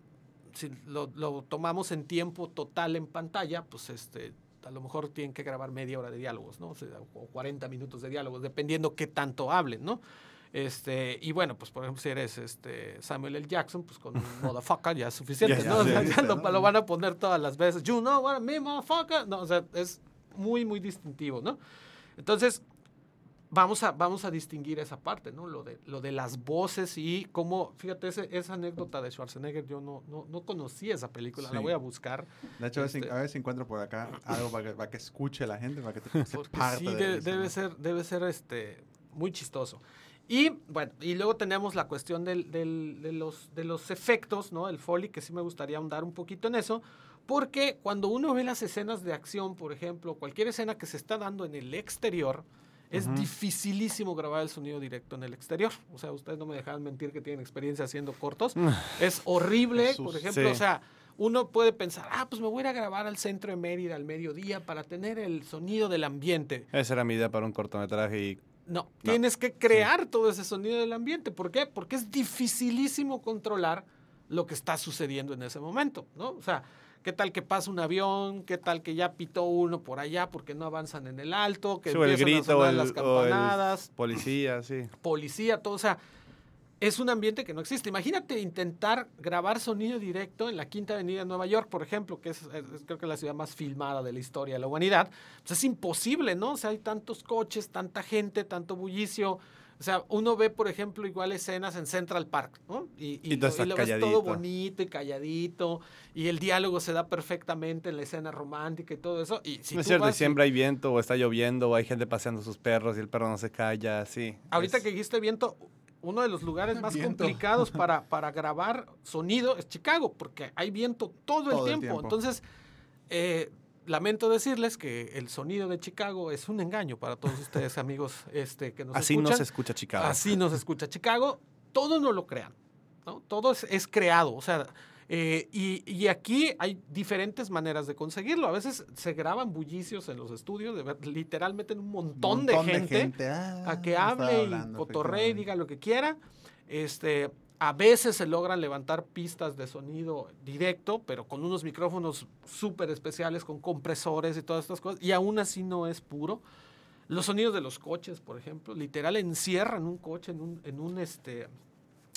si lo, lo tomamos en tiempo total en pantalla, pues este, a lo mejor tienen que grabar media hora de diálogos, ¿no? O, sea, o 40 minutos de diálogos, dependiendo qué tanto hablen, ¿no? Este, y bueno, pues por ejemplo, si eres este Samuel L. Jackson, pues con un motherfucker ya es suficiente, ¿no? O sea, lo, lo van a poner todas las veces. You know what I mean, motherfucker. No, o sea, es muy, muy distintivo, ¿no? Entonces, vamos a, vamos a distinguir esa parte, ¿no? Lo de, lo de las voces y cómo, fíjate, ese- esa anécdota de Schwarzenegger, yo no, no, no conocía esa película, la Sí. voy a buscar. De hecho, a ver si- Este- a ver si encuentro por acá algo para que, para que escuche la gente, para que te parte sí, de de- debe ser, debe ser este, muy chistoso. Y bueno, y luego tenemos la cuestión del- del- de, los, de los efectos, ¿no? El foley, que sí me gustaría ahondar un poquito en eso, porque cuando uno ve las escenas de acción, por ejemplo, cualquier escena que se está dando en el exterior, es Ujú. dificilísimo grabar el sonido directo en el exterior. O sea, ustedes no me dejan mentir que tienen experiencia haciendo cortos. es horrible, Jesús. por ejemplo, Sí. o sea, uno puede pensar, ah, pues me voy a ir a grabar al centro de Mérida al mediodía para tener el sonido del ambiente. Esa era mi idea para un cortometraje y No, tienes que crear todo ese sonido del ambiente. ¿Por qué? Porque es dificilísimo controlar lo que está sucediendo en ese momento, ¿no? O sea, ¿qué tal que pasa un avión? ¿Qué tal que ya pitó uno por allá porque no avanzan en el alto? Que Sí, o el empiezan a sonar el, las campanadas, policía, sí. policía, todo, o sea, es un ambiente que no existe. Imagínate intentar grabar sonido directo en la Quinta Avenida de Nueva York, por ejemplo, que es, es- creo que la ciudad más filmada de la historia de la humanidad. Pues es imposible, ¿no? O sea, hay tantos coches, tanta gente, tanto bullicio. O sea, uno ve, por ejemplo, igual escenas en Central Park, ¿no? Y, Y todo lo- ves todo bonito y calladito, y el diálogo se da perfectamente en la escena romántica y todo eso. Y si no es cierto, y vas y- siempre hay viento o está lloviendo o hay gente paseando sus perros y el perro no se calla, sí. Ahorita es- que dijiste viento, uno de los lugares más Viento. complicados para, para grabar sonido es Chicago, porque hay viento todo, el, Todo el tiempo. tiempo. Entonces, eh, lamento decirles que el sonido de Chicago es un engaño para todos ustedes, amigos este, que nos Así escuchan. no se escucha Chicago. Así nos escucha Chicago. Todo no lo crean. ¿no? Todo es, es creado. O sea, eh, y, y aquí hay diferentes maneras de conseguirlo. A veces se graban bullicios en los estudios, de literalmente un montón, de gente Ah, a que hable y cotorree y diga lo que quiera. Este, a veces se logran levantar pistas de sonido directo, pero con unos micrófonos súper especiales, con compresores y todas estas cosas, y aún así no es puro. Los sonidos de los coches, por ejemplo, literal encierran un coche en un, en un, este,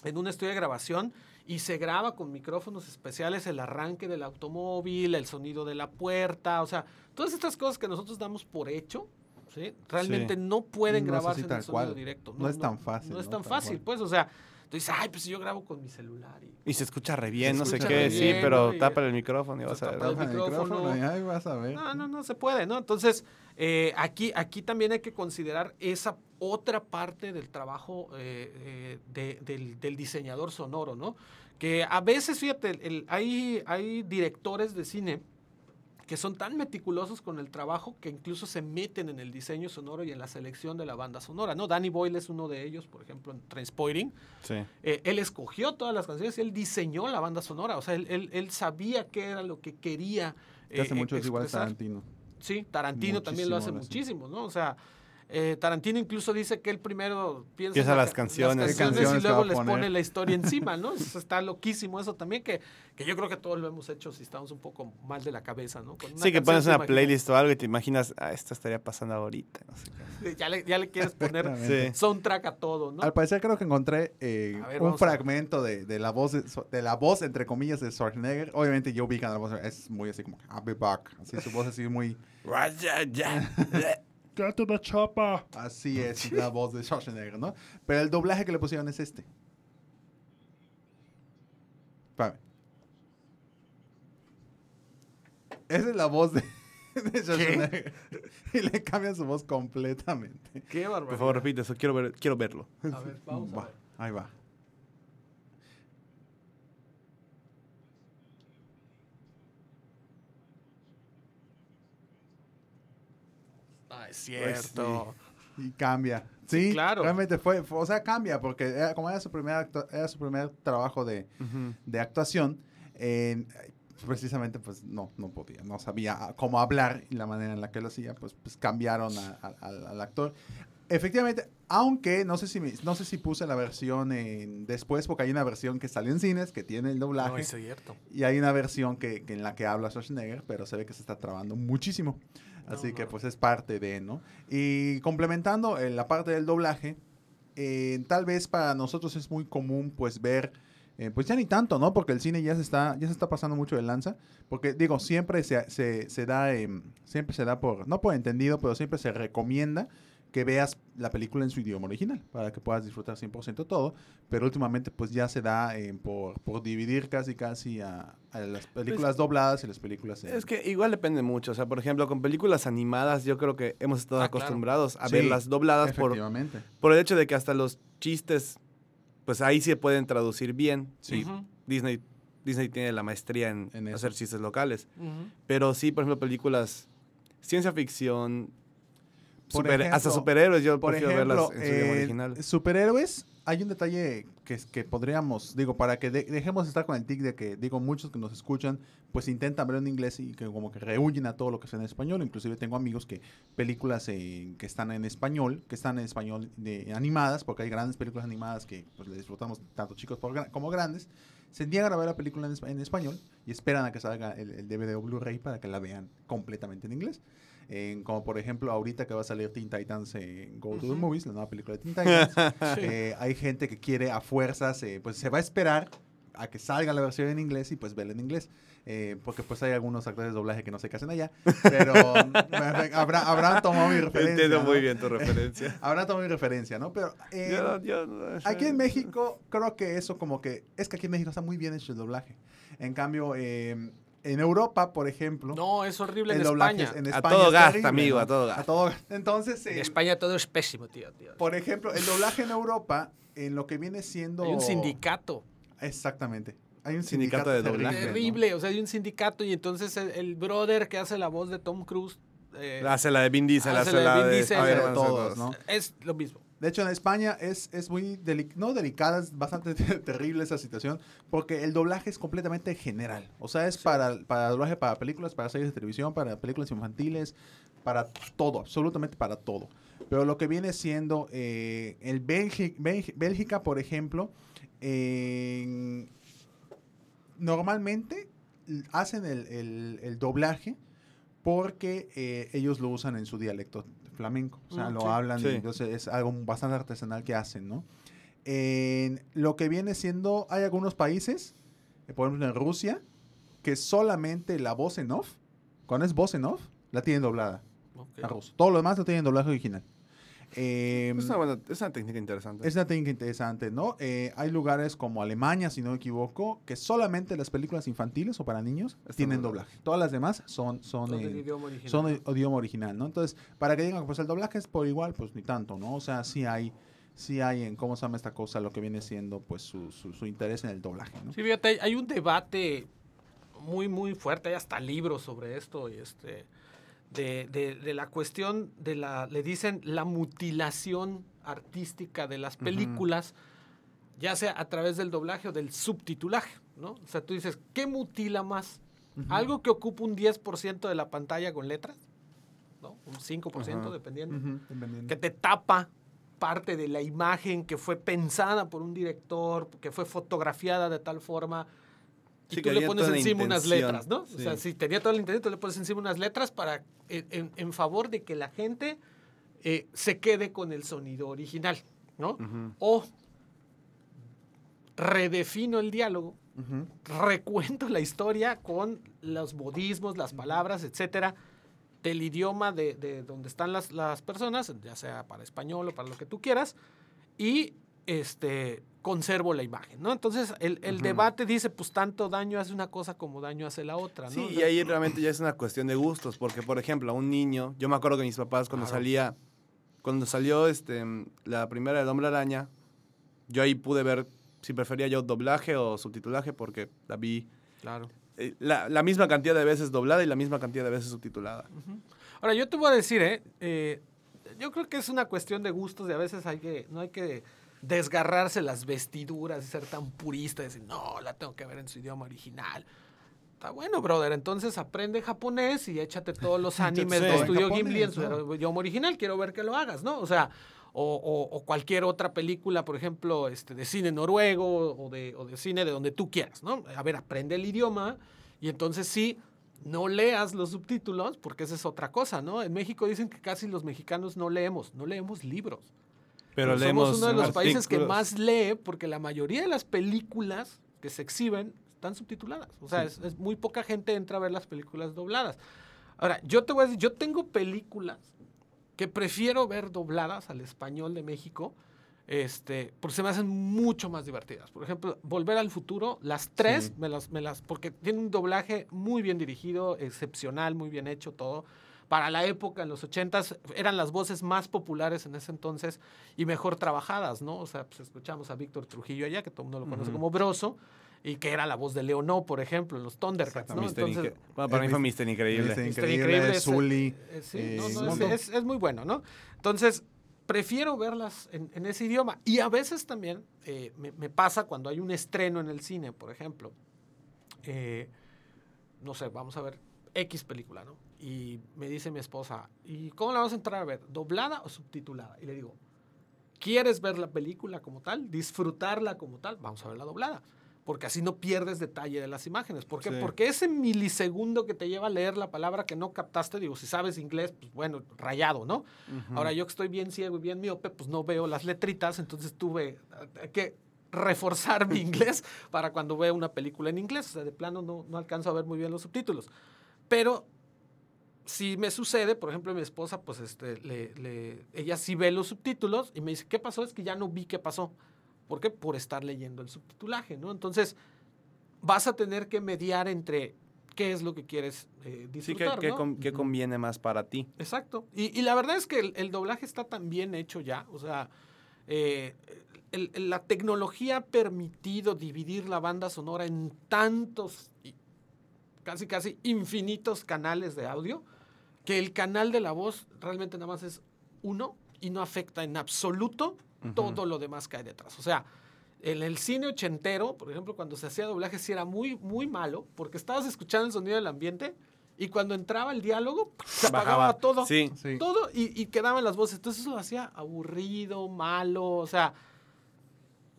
en un estudio de grabación y se graba con micrófonos especiales el arranque del automóvil, el sonido de la puerta, o sea, todas estas cosas que nosotros damos por hecho, ¿sí? realmente Sí. no pueden No grabarse en el sonido cual. directo. No es tan fácil, No es tan fácil, cual. pues, o sea, tú dices, ay, pues si yo grabo con mi celular y Y se escucha re bien, Se no sé qué, re sí, bien, pero tapa el micrófono y Se vas a ver. tapa el Baja el micrófono. y ahí vas a ver. No, no, no se puede, ¿no? Entonces, eh, aquí, aquí también hay que considerar esa otra parte del trabajo eh, eh, de- del, del diseñador sonoro, ¿no? Que a veces, fíjate, el- el- hay, hay directores de cine que son tan meticulosos con el trabajo que incluso se meten en el diseño sonoro y en la selección de la banda sonora, ¿no? Danny Boyle es uno de ellos, por ejemplo, en Transporting. Sí. Eh, él escogió todas las canciones y él diseñó la banda sonora. O sea, él, él- él sabía qué era lo que quería. Que hace eh, mucho es igual a. Tarantino. Sí, Tarantino también lo hace muchísimo, ¿no? O sea, eh, Tarantino incluso dice que él primero piensa Piensa en la las ca- canciones. ¿Qué canciones y luego les pone la historia encima, ¿no? Eso está loquísimo eso también, que, que yo creo que todos lo hemos hecho si estamos un poco mal de la cabeza, ¿no? Con una Sí, que pones una imaginas- playlist o algo y te imaginas, ah, esto estaría pasando ahorita. No sé qué. Ya le, ya le quieres poner. Sí. soundtrack a todo, ¿no? Al parecer creo que encontré eh, ver, un fragmento de, de la voz de, de la voz entre comillas de Schwarzenegger. Obviamente yo vi que la voz es muy así como I'll be back. Así su voz así muy Ya, ya. Get to the chopper. Así es la voz de Schwarzenegger, ¿no? Pero el doblaje que le pusieron es este. Espérame. Esa es la voz de, de Schwarzenegger. Y le cambian su voz completamente. Qué barbaridad. Por favor, repite eso. Quiero, ver, quiero verlo. A ver, vamos a Va, ver. ahí va. Es cierto. Y cambia. Sí, claro. Realmente fue, fue- o sea, cambia, porque era- como era su primer, era su primer trabajo de, de actuación, en- precisamente pues no, no podía, no sabía cómo hablar y la manera en la que lo hacía, pues, pues cambiaron a- a- al, al actor. Efectivamente, aunque no sé si me- no sé si puse la versión en- después, porque hay una versión que salió en cines, que tiene el doblaje, No, es cierto. y hay una versión que, que en la que habla Schwarzenegger, pero se ve que se está trabando muchísimo. Así No, que pues es parte de, ¿no? Y complementando eh, la parte del doblaje, eh, tal vez para nosotros es muy común pues ver, eh, pues ya ni tanto, ¿no? Porque el cine ya se está, ya se está pasando mucho de lanza. Porque digo, siempre se, se, se da, em, siempre se da por, no por entendido, pero siempre se recomienda que veas la película en su idioma original para que puedas disfrutar 100% todo, pero últimamente pues ya se da eh, por, por dividir casi casi a, a las películas dobladas y las películas en- Es que igual depende mucho. O sea, por ejemplo, con películas animadas, yo creo que hemos estado Ah, claro. acostumbrados a Sí, verlas dobladas por, efectivamente. por el hecho de que hasta los chistes, pues ahí sí pueden traducir bien. Sí. Disney, Disney tiene la maestría en, En hacer chistes locales. Pero sí, por ejemplo, películas ciencia ficción, super- ejemplo- hasta superhéroes, yo Por prefiero ejemplo, verlas en su eh, original. superhéroes, hay un detalle que, que podríamos, digo, para que de- dejemos de estar con el tic de que, digo, muchos que nos escuchan, pues intentan ver en inglés y que como que rehuyen a todo lo que sea en español. Inclusive tengo amigos que películas eh, que están en español, que están en español de, animadas, porque hay grandes películas animadas que pues le disfrutamos tanto chicos por como grandes, se niegan a ver la película en, en español y esperan a que salga el, el DVD o Blu-ray para que la vean completamente en inglés. En- como por ejemplo ahorita que va a salir Teen Titans en Go to the. Movies, la nueva película de Teen Titans. Sí. eh, hay gente que quiere a fuerzas, eh, pues se va a esperar a que salga la versión en inglés y pues verla en inglés. Eh, porque pues hay algunos actores de doblaje que no sé qué hacen allá. Pero habrá, habrán tomado mi referencia. Entiendo ¿no? muy bien tu referencia. Habrán tomado mi referencia, ¿no? Pero eh, Yo- yo no- Aquí en México, creo que eso como que... Es que aquí en México está muy bien hecho el doblaje. En cambio, eh, en Europa, por ejemplo... No, es horrible el en España. es- en A España todo es gas, terrible, amigo, ¿no? a todo gas. A todo. Entonces, En eh, España todo es pésimo, tío. tío. por ejemplo, el doblaje en Europa, en lo que viene siendo... Hay un sindicato. Exactamente. Hay un Sindicato sindicato, de terrible. doblaje. ¿no? Terrible, o sea, hay un sindicato y entonces el, el brother que hace la voz de Tom Cruise eh, Hace la de Vin Diesel, Hace hace la de Vin de... Diesel. a ver, De a todos. ¿no? es lo mismo. De hecho, en España es, es muy, deli- no delicada, es bastante terrible esa situación, porque el doblaje es completamente general. O sea, es para, para doblaje para películas, para series de televisión, para películas infantiles, para todo, absolutamente para todo. Pero lo que viene siendo eh, el Bélgi- Bélgi- Bélgica, por ejemplo, en- normalmente hacen el, el- el doblaje porque eh, ellos lo usan en su dialecto flamenco. O sea, Mm, lo sí. hablan Sí. entonces es algo bastante artesanal que hacen, ¿no? En lo que viene siendo, hay algunos países, eh, por ejemplo en Rusia, que solamente la voz en off, cuando es voz en off, la tienen doblada a ruso. Todo lo demás lo tienen doblaje original. Em, Es una, buena- es una técnica interesante. es una técnica interesante, ¿no? Eh, hay lugares como Alemania, si no me equivoco, que solamente las películas infantiles o para niños tienen doblaje. Todas las demás son, son, en- idioma original. son idioma original, ¿no? Entonces, para que digan, pues el doblaje es por igual, pues ni tanto, ¿no? O sea, sí hay, sí hay en cómo se llama esta cosa, lo que viene siendo, pues, su, su, su interés en el doblaje, ¿no? Sí, fíjate, hay- hay un debate muy, muy fuerte, hay hasta libros sobre esto, y este, de, de- de la cuestión de la, le dicen, la mutilación artística de las películas, ya sea a través del doblaje o del subtitulaje, ¿no? O sea, tú dices, ¿qué mutila más? ¿Algo que ocupa un 10% de la pantalla con letras? ¿No? Un 5%, Ajá. dependiendo dependiendo. que te tapa parte de la imagen que fue pensada por un director, que fue fotografiada de tal forma. Y Sí, tú le pones encima unas letras, ¿no? O sea, si tenía todo el intención, tú le pones encima unas letras para en, en- en favor de que la gente eh, se quede con el sonido original, ¿no? O redefino el diálogo, recuento la historia con los modismos, las palabras, etcétera, del idioma de, de donde están las, las personas, ya sea para español o para lo que tú quieras, y este, conservo la imagen, ¿no? Entonces, el, el debate dice, pues tanto daño hace una cosa como daño hace la otra, ¿no? Sí, O y ahí realmente ya es una cuestión de gustos, porque por ejemplo, a un niño, yo me acuerdo que mis papás cuando Claro. salía, cuando salió este, la primera del Hombre Araña, yo ahí pude ver si prefería yo doblaje o subtitulaje, porque la vi Claro. eh, la, la misma cantidad de veces doblada y la misma cantidad de veces subtitulada. Ahora, yo te voy a decir, ¿eh? Eh, yo creo que es una cuestión de gustos y a veces hay que, no hay que desgarrarse las vestiduras y ser tan purista y decir, no, la tengo que ver en su idioma original. Está bueno, brother. Entonces aprende japonés y échate todos los animes de Estudio Ghibli en su ¿no? idioma original. Quiero ver que lo hagas, ¿no? O sea, o, o- o cualquier otra película, por ejemplo, este, de cine noruego o de, o de cine de donde tú quieras, ¿no? A ver, aprende el idioma y entonces sí, no leas los subtítulos, porque esa es otra cosa, ¿no? En México dicen que casi los mexicanos no leemos, no leemos libros. Pero Somos leemos uno de los países que artículos. más lee porque la mayoría de las películas que se exhiben están subtituladas. O sea, es, es muy poca gente entra a ver las películas dobladas. Ahora, yo te voy a decir, yo tengo películas que prefiero ver dobladas al español de México, este, porque se me hacen mucho más divertidas. Por ejemplo, Volver al Futuro, las tres, Sí. me las, me las, porque tiene un doblaje muy bien dirigido, excepcional, muy bien hecho todo. Para la época, en los ochentas, eran las voces más populares en ese entonces y mejor trabajadas, ¿no? O sea, pues escuchamos a Víctor Trujillo allá, que todo el mundo lo conoce como Broso, y que era la voz de Leonó, por ejemplo, en los Thundercats, ¿no? Entonces, bueno, para mí fue Mister Increíble. Mister Está Increíble, Zully, no, no, es- muy bueno, ¿no? Entonces, prefiero verlas en, en ese idioma. Y a veces también eh, me, me pasa cuando hay un estreno en el cine, por ejemplo. eh, no sé, vamos a ver X película, ¿no? Y me dice mi esposa, ¿y cómo la vamos a entrar a ver? ¿Doblada o subtitulada? Y le digo, ¿quieres ver la película como tal? ¿Disfrutarla como tal? Vamos a verla doblada. Porque así no pierdes detalle de las imágenes. ¿Por qué? Sí. Porque ese milisegundo que te lleva a leer la palabra que no captaste, digo, si sabes inglés, pues bueno, rayado, ¿no? Ahora yo que estoy bien ciego y bien miope, pues no veo las letritas, entonces tuve eh, que reforzar mi inglés para cuando veo una película en inglés. O sea, de plano no, no alcanzo a ver muy bien los subtítulos. Pero si me sucede, por ejemplo, mi esposa, pues este, le, le- ella sí ve los subtítulos y me dice, ¿qué pasó? Es que ya no vi qué pasó. ¿Por qué? Por estar leyendo el subtitulaje, ¿no? Entonces, vas a tener que mediar entre qué es lo que quieres eh, Sí, que, disfrutar, ¿no? con- que conviene más para ti. Exacto. Y, y la verdad es que el, el doblaje está tan bien hecho ya. O sea, eh, el- el- la tecnología ha permitido dividir la banda sonora en tantos, y casi casi infinitos canales de audio, que el canal de la voz realmente nada más es uno y no afecta en absoluto todo lo demás que hay detrás. O sea, en el cine ochentero, por ejemplo, cuando se hacía doblaje, sí era muy, muy malo, porque estabas escuchando el sonido del ambiente y cuando entraba el diálogo, se apagaba Bajaba. todo. Sí. Sí. Todo y, y quedaban las voces. Entonces eso lo hacía aburrido, malo, o sea,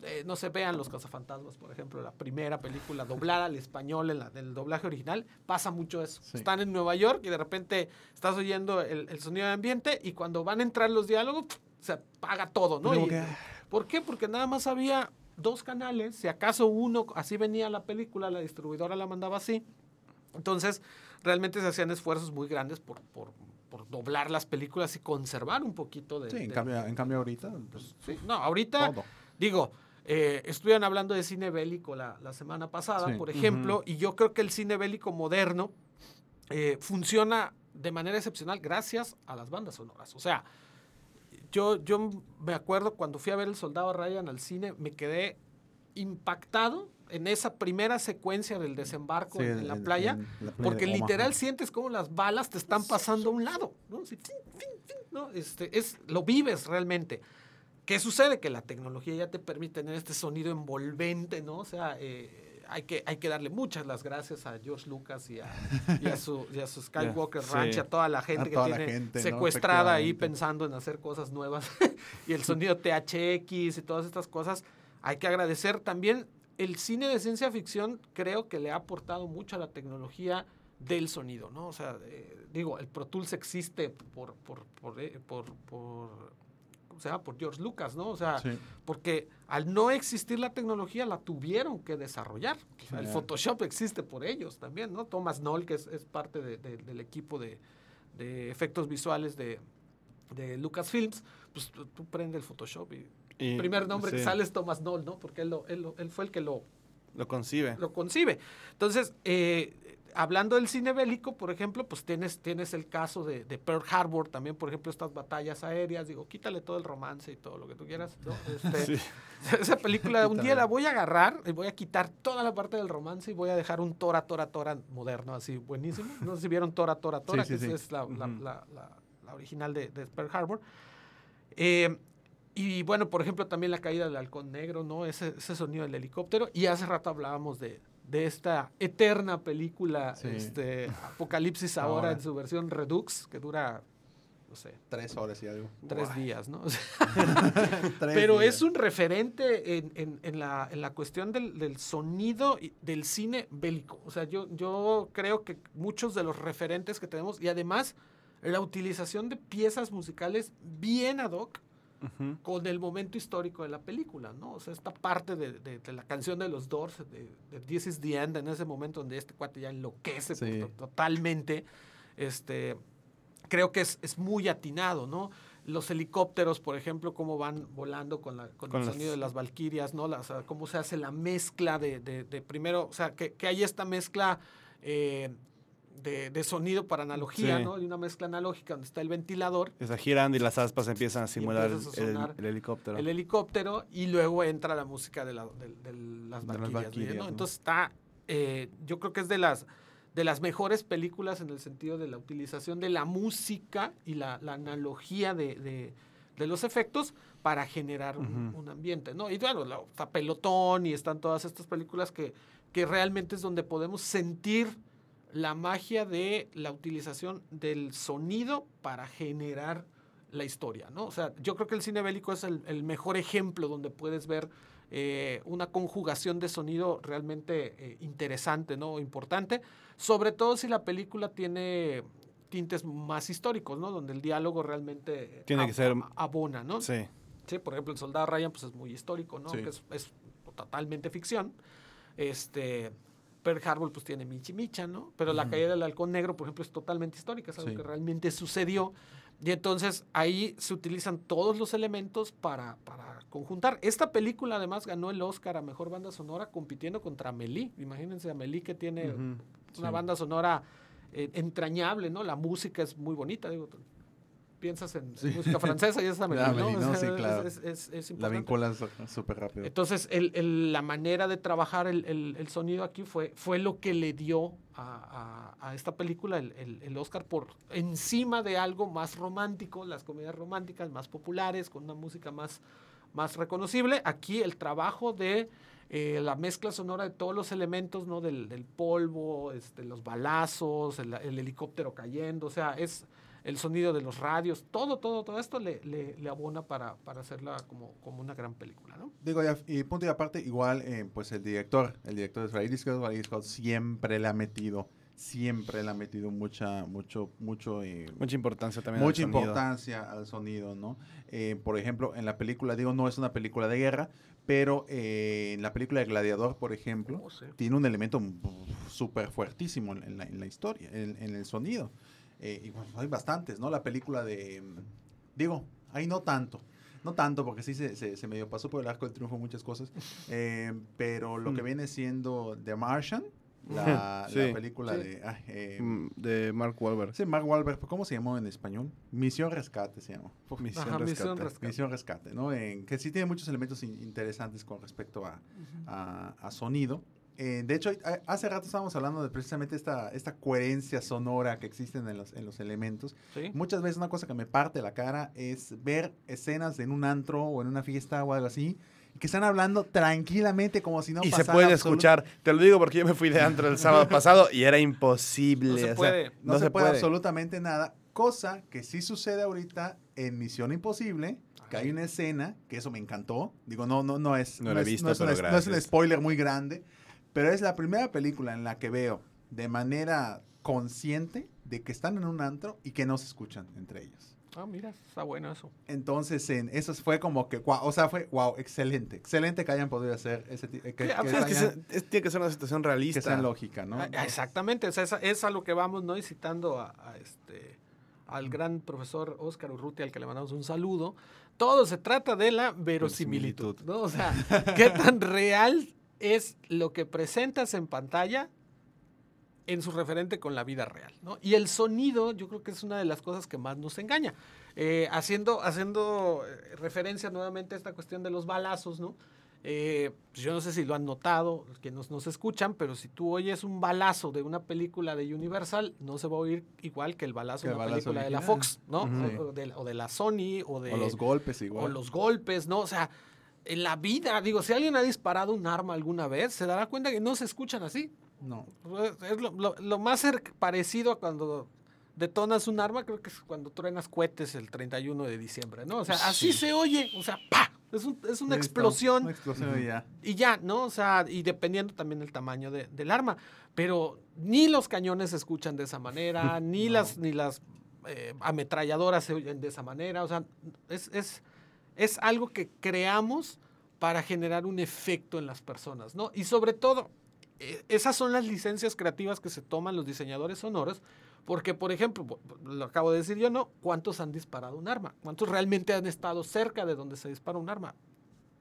eh, no se vean Los Cazafantasmas, por ejemplo, la primera película doblada al español en la, del doblaje original, pasa mucho eso. Sí. Están en Nueva York y de repente estás oyendo el, el sonido de ambiente y cuando van a entrar los diálogos, se apaga todo, ¿no? Y- que- ¿Por qué? Porque nada más había dos canales, si acaso uno, así venía la película, la distribuidora la mandaba así. Entonces, realmente se hacían esfuerzos muy grandes por, por, por doblar las películas y conservar un poquito de... Sí, en cambio, en cambio ahorita, pues, Sí, no, ahorita, todo. digo, eh, estuvieron hablando de cine bélico la, la semana pasada, Sí. por ejemplo, y yo creo que el cine bélico moderno eh, funciona de manera excepcional gracias a las bandas sonoras. O sea, yo, yo me acuerdo cuando fui a ver El Soldado Ryan al cine, me quedé impactado en esa primera secuencia del desembarco Sí, en, en la playa, en la playa porque literal sientes como las balas te están pasando a un lado, ¿no? Así, fin, fin, fin, ¿no? Este, es, lo vives realmente. ¿Qué sucede? Que la tecnología ya te permite tener este sonido envolvente, ¿no? O sea, eh, hay, que, hay que darle muchas las gracias a George Lucas y a, y a su, y a su Skywalker Sí. Ranch, a toda la gente que la tiene gente, ¿no? secuestrada ahí pensando en hacer cosas nuevas y el sonido THX y todas estas cosas. Hay que agradecer también el cine de ciencia ficción, creo que le ha aportado mucho a la tecnología del sonido, ¿no? O sea, eh, digo, el Pro Tools existe por, por, por, eh, por, por- ¿cómo se llama? Por George Lucas, ¿no? O sea, Sí. porque al no existir la tecnología la tuvieron que desarrollar. O sea, el. Photoshop existe por ellos también, ¿no? Thomas Knoll, que es, es parte de- de- del equipo de, de efectos visuales de, de Lucasfilms, pues tú, tú prende el Photoshop y Y- primer nombre que sale es Thomas Knoll, ¿no? Porque él, lo- él, lo- él fue el que lo, Lo concibe. lo concibe. Entonces, eh, hablando del cine bélico, por ejemplo, pues tienes, tienes el caso de, de Pearl Harbor, también, por ejemplo, estas batallas aéreas, digo, quítale todo el romance y todo lo que tú quieras, ¿no? Este, Sí. Esa película, un día la voy a agarrar y voy a quitar toda la parte del romance y voy a dejar un Tora, Tora, Tora moderno, así, buenísimo. No sé si vieron Tora, Tora, Tora, Sí, que sí, es- la, la- Ujú. la- la- la original de, de Pearl Harbor. Eh, y bueno, por ejemplo, también la caída del halcón negro, ¿no? Ese, ese sonido del helicóptero. Y hace rato hablábamos de, de esta eterna película, Sí. este, Apocalipsis ahora, Ahora. en su versión Redux, que dura, no sé, Tres horas y algo. tres días, ¿no? Tres Pero días. es un referente en, en- en la, en la cuestión del, del sonido y del cine bélico. O sea, yo, yo creo que muchos de los referentes que tenemos, y además la utilización de piezas musicales bien ad hoc Con el momento histórico de la película, ¿no? O sea, esta parte de, de- de la canción de los Doors, de, de This is the End, en ese momento donde este cuate ya enloquece Sí. pues, to- totalmente, este, creo que es, es muy atinado, ¿no? Los helicópteros, por ejemplo, cómo van volando con, la, con, Con el las- sonido de las valquirias, ¿no? La- o sea, cómo se hace la mezcla de, de- de primero, o sea, que, que hay esta mezcla eh, de, de sonido para analogía, Sí. ¿no? Y una mezcla analógica donde está el ventilador Está girando y las aspas empiezan a simular a el, helicóptero. el helicóptero y luego entra la música de, la- de- de las las Valquirias. Valquirias, ¿no? ¿no? Entonces está, eh, yo creo que es de las, de las mejores películas en el sentido de la utilización de la música y la, la analogía de, de- de los efectos para generar un, ambiente. ¿no? Y bueno, la- está Pelotón y están todas estas películas que, que realmente es donde podemos sentir la magia de la utilización del sonido para generar la historia, ¿no? O sea, yo creo que el cine bélico es el, el mejor ejemplo donde puedes ver eh, una conjugación de sonido realmente eh, interesante, ¿no? Importante, sobre todo si la película tiene tintes más históricos, ¿no? Donde el diálogo realmente Tiene que ser- abona, ¿no? Sí. Sí, por ejemplo, el soldado Ryan pues es muy histórico, ¿no? Sí. Que es, es totalmente ficción. Este, Pearl Harbor pues tiene Michi Micha, ¿no? Pero la caída del halcón negro, por ejemplo, es totalmente histórica, es algo Sí. que realmente sucedió. Y entonces ahí se utilizan todos los elementos para, para conjuntar. Esta película además ganó el Oscar a Mejor Banda Sonora compitiendo contra Amelie. Imagínense Amelie que tiene una Sí. banda sonora eh, entrañable, ¿no? La música es muy bonita, digo, piensas en, Sí. música francesa y es es- es- es La vinculas súper rápido. Entonces, el- el- la manera de trabajar el, el- sonido aquí fue, fue lo que le dio a, a- a esta película el, el- el Oscar por encima de algo más romántico, las comedias románticas más populares, con una música más, más reconocible. Aquí el trabajo de eh, la mezcla sonora de todos los elementos, ¿no? Del, del polvo, este, los balazos, el, el helicóptero cayendo, o sea, es el sonido de los radios, todo, todo, todo esto le, le- le abona para, para hacerla como, como una gran película, ¿no? Digo, ya, y punto y aparte, igual, eh, pues el director, el director de Ridley Scott, Ridley Scott siempre le ha metido, siempre le ha metido mucha, mucho, mucho, eh, Mucha importancia también. al mucha sonido. importancia al sonido, ¿no? Eh, por ejemplo, en la película, digo, no es una película de guerra, pero eh, en la película de Gladiador, por ejemplo, Oh, sí. tiene un elemento súper fuertísimo en, en la, en la historia, en, en el sonido. Eh, y bueno, hay bastantes, ¿no? La película de... mm, Digo, ahí no tanto. No tanto, porque sí se, se, se medio pasó por el arco del triunfo muchas cosas. Eh, pero lo que Mm. viene siendo The Martian, la, Sí. la película Sí. de... ah, eh, Mm, De Mark Wahlberg. Sí, Mark Wahlberg, ¿cómo se llamó en español? Misión Rescate se llamó. Misión Ajá, Misión Rescate. Misión Rescate, ¿no? En, que sí tiene muchos elementos in- interesantes con respecto a, a- a sonido. Eh, de hecho, hace rato estábamos hablando de precisamente esta, esta coherencia sonora que existen en los, en los elementos. Sí. Muchas veces una cosa que me parte la cara es ver escenas en un antro o en una fiesta o algo así, y que están hablando tranquilamente como si no y se pasara puede absolut- escuchar. Te lo digo porque yo me fui de antro el sábado pasado y era imposible. No se o sea, puede. No, se, puede, absolutamente nada, cosa que sí sucede ahorita en Misión Imposible, que hay una escena, que eso me encantó, digo, no, no, no es, No la he es- visto, es un, pero no es un spoiler muy grande, pero es la primera película en la que veo de manera consciente de que están en un antro y que no se escuchan entre ellos. Ah, mira, está bueno eso. Entonces, en, eso fue como que, o sea, fue, wow, excelente, excelente que hayan podido hacer ese ti- que, Sí, que Es que es- tiene que ser una situación que realista. sea lógica, ¿no? Ah, Exactamente, o sea, es, es a lo que vamos, ¿no? Y citando a, a este al gran profesor Oscar Urruti, al que le mandamos un saludo, todo se trata de la verosimilitud, ¿no? O sea, qué tan real es lo que presentas en pantalla en su referente con la vida real, ¿no? Y el sonido, yo creo que es una de las cosas que más nos engaña. Eh, haciendo, haciendo eh, referencia nuevamente a esta cuestión de los balazos, ¿no? Eh, pues yo no sé si lo han notado, que nos, nos escuchan, pero si tú oyes un balazo de una película de Universal, no se va a oír igual que el balazo de una película de la Fox, ¿no? o, de, o, de, la Sony, o de... O los golpes igual. O los golpes, ¿no? O sea, en la vida, digo, si alguien ha disparado un arma alguna vez, se dará cuenta que no se escuchan así. No. Es lo, lo, lo más parecido a cuando detonas un arma, creo que es cuando truenas cohetes el 31 de diciembre, ¿no? O sea, así se oye, o sea, ¡pa! Es, un, es una explosión. Una explosión y ya. Y ya, ¿no? O sea, y dependiendo también del tamaño de, del arma. Pero ni los cañones se escuchan de esa manera, ni no. las, ni las eh, ametralladoras se oyen de esa manera. O sea, es, es, es algo que creamos para generar un efecto en las personas, ¿no? Y sobre todo, eh, esas son las licencias creativas que se toman los diseñadores sonoros porque, por ejemplo, lo acabo de decir yo, ¿no? ¿Cuántos han disparado un arma? ¿Cuántos realmente han estado cerca de donde se dispara un arma?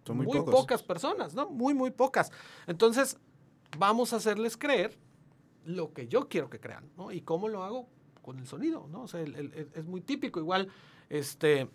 Son muy, muy pocas personas, ¿no? Muy, muy pocas. Entonces, vamos a hacerles creer lo que yo quiero que crean, ¿no? ¿Y cómo lo hago? Con el sonido, ¿no? O sea, el, el, es muy típico. Igual, este,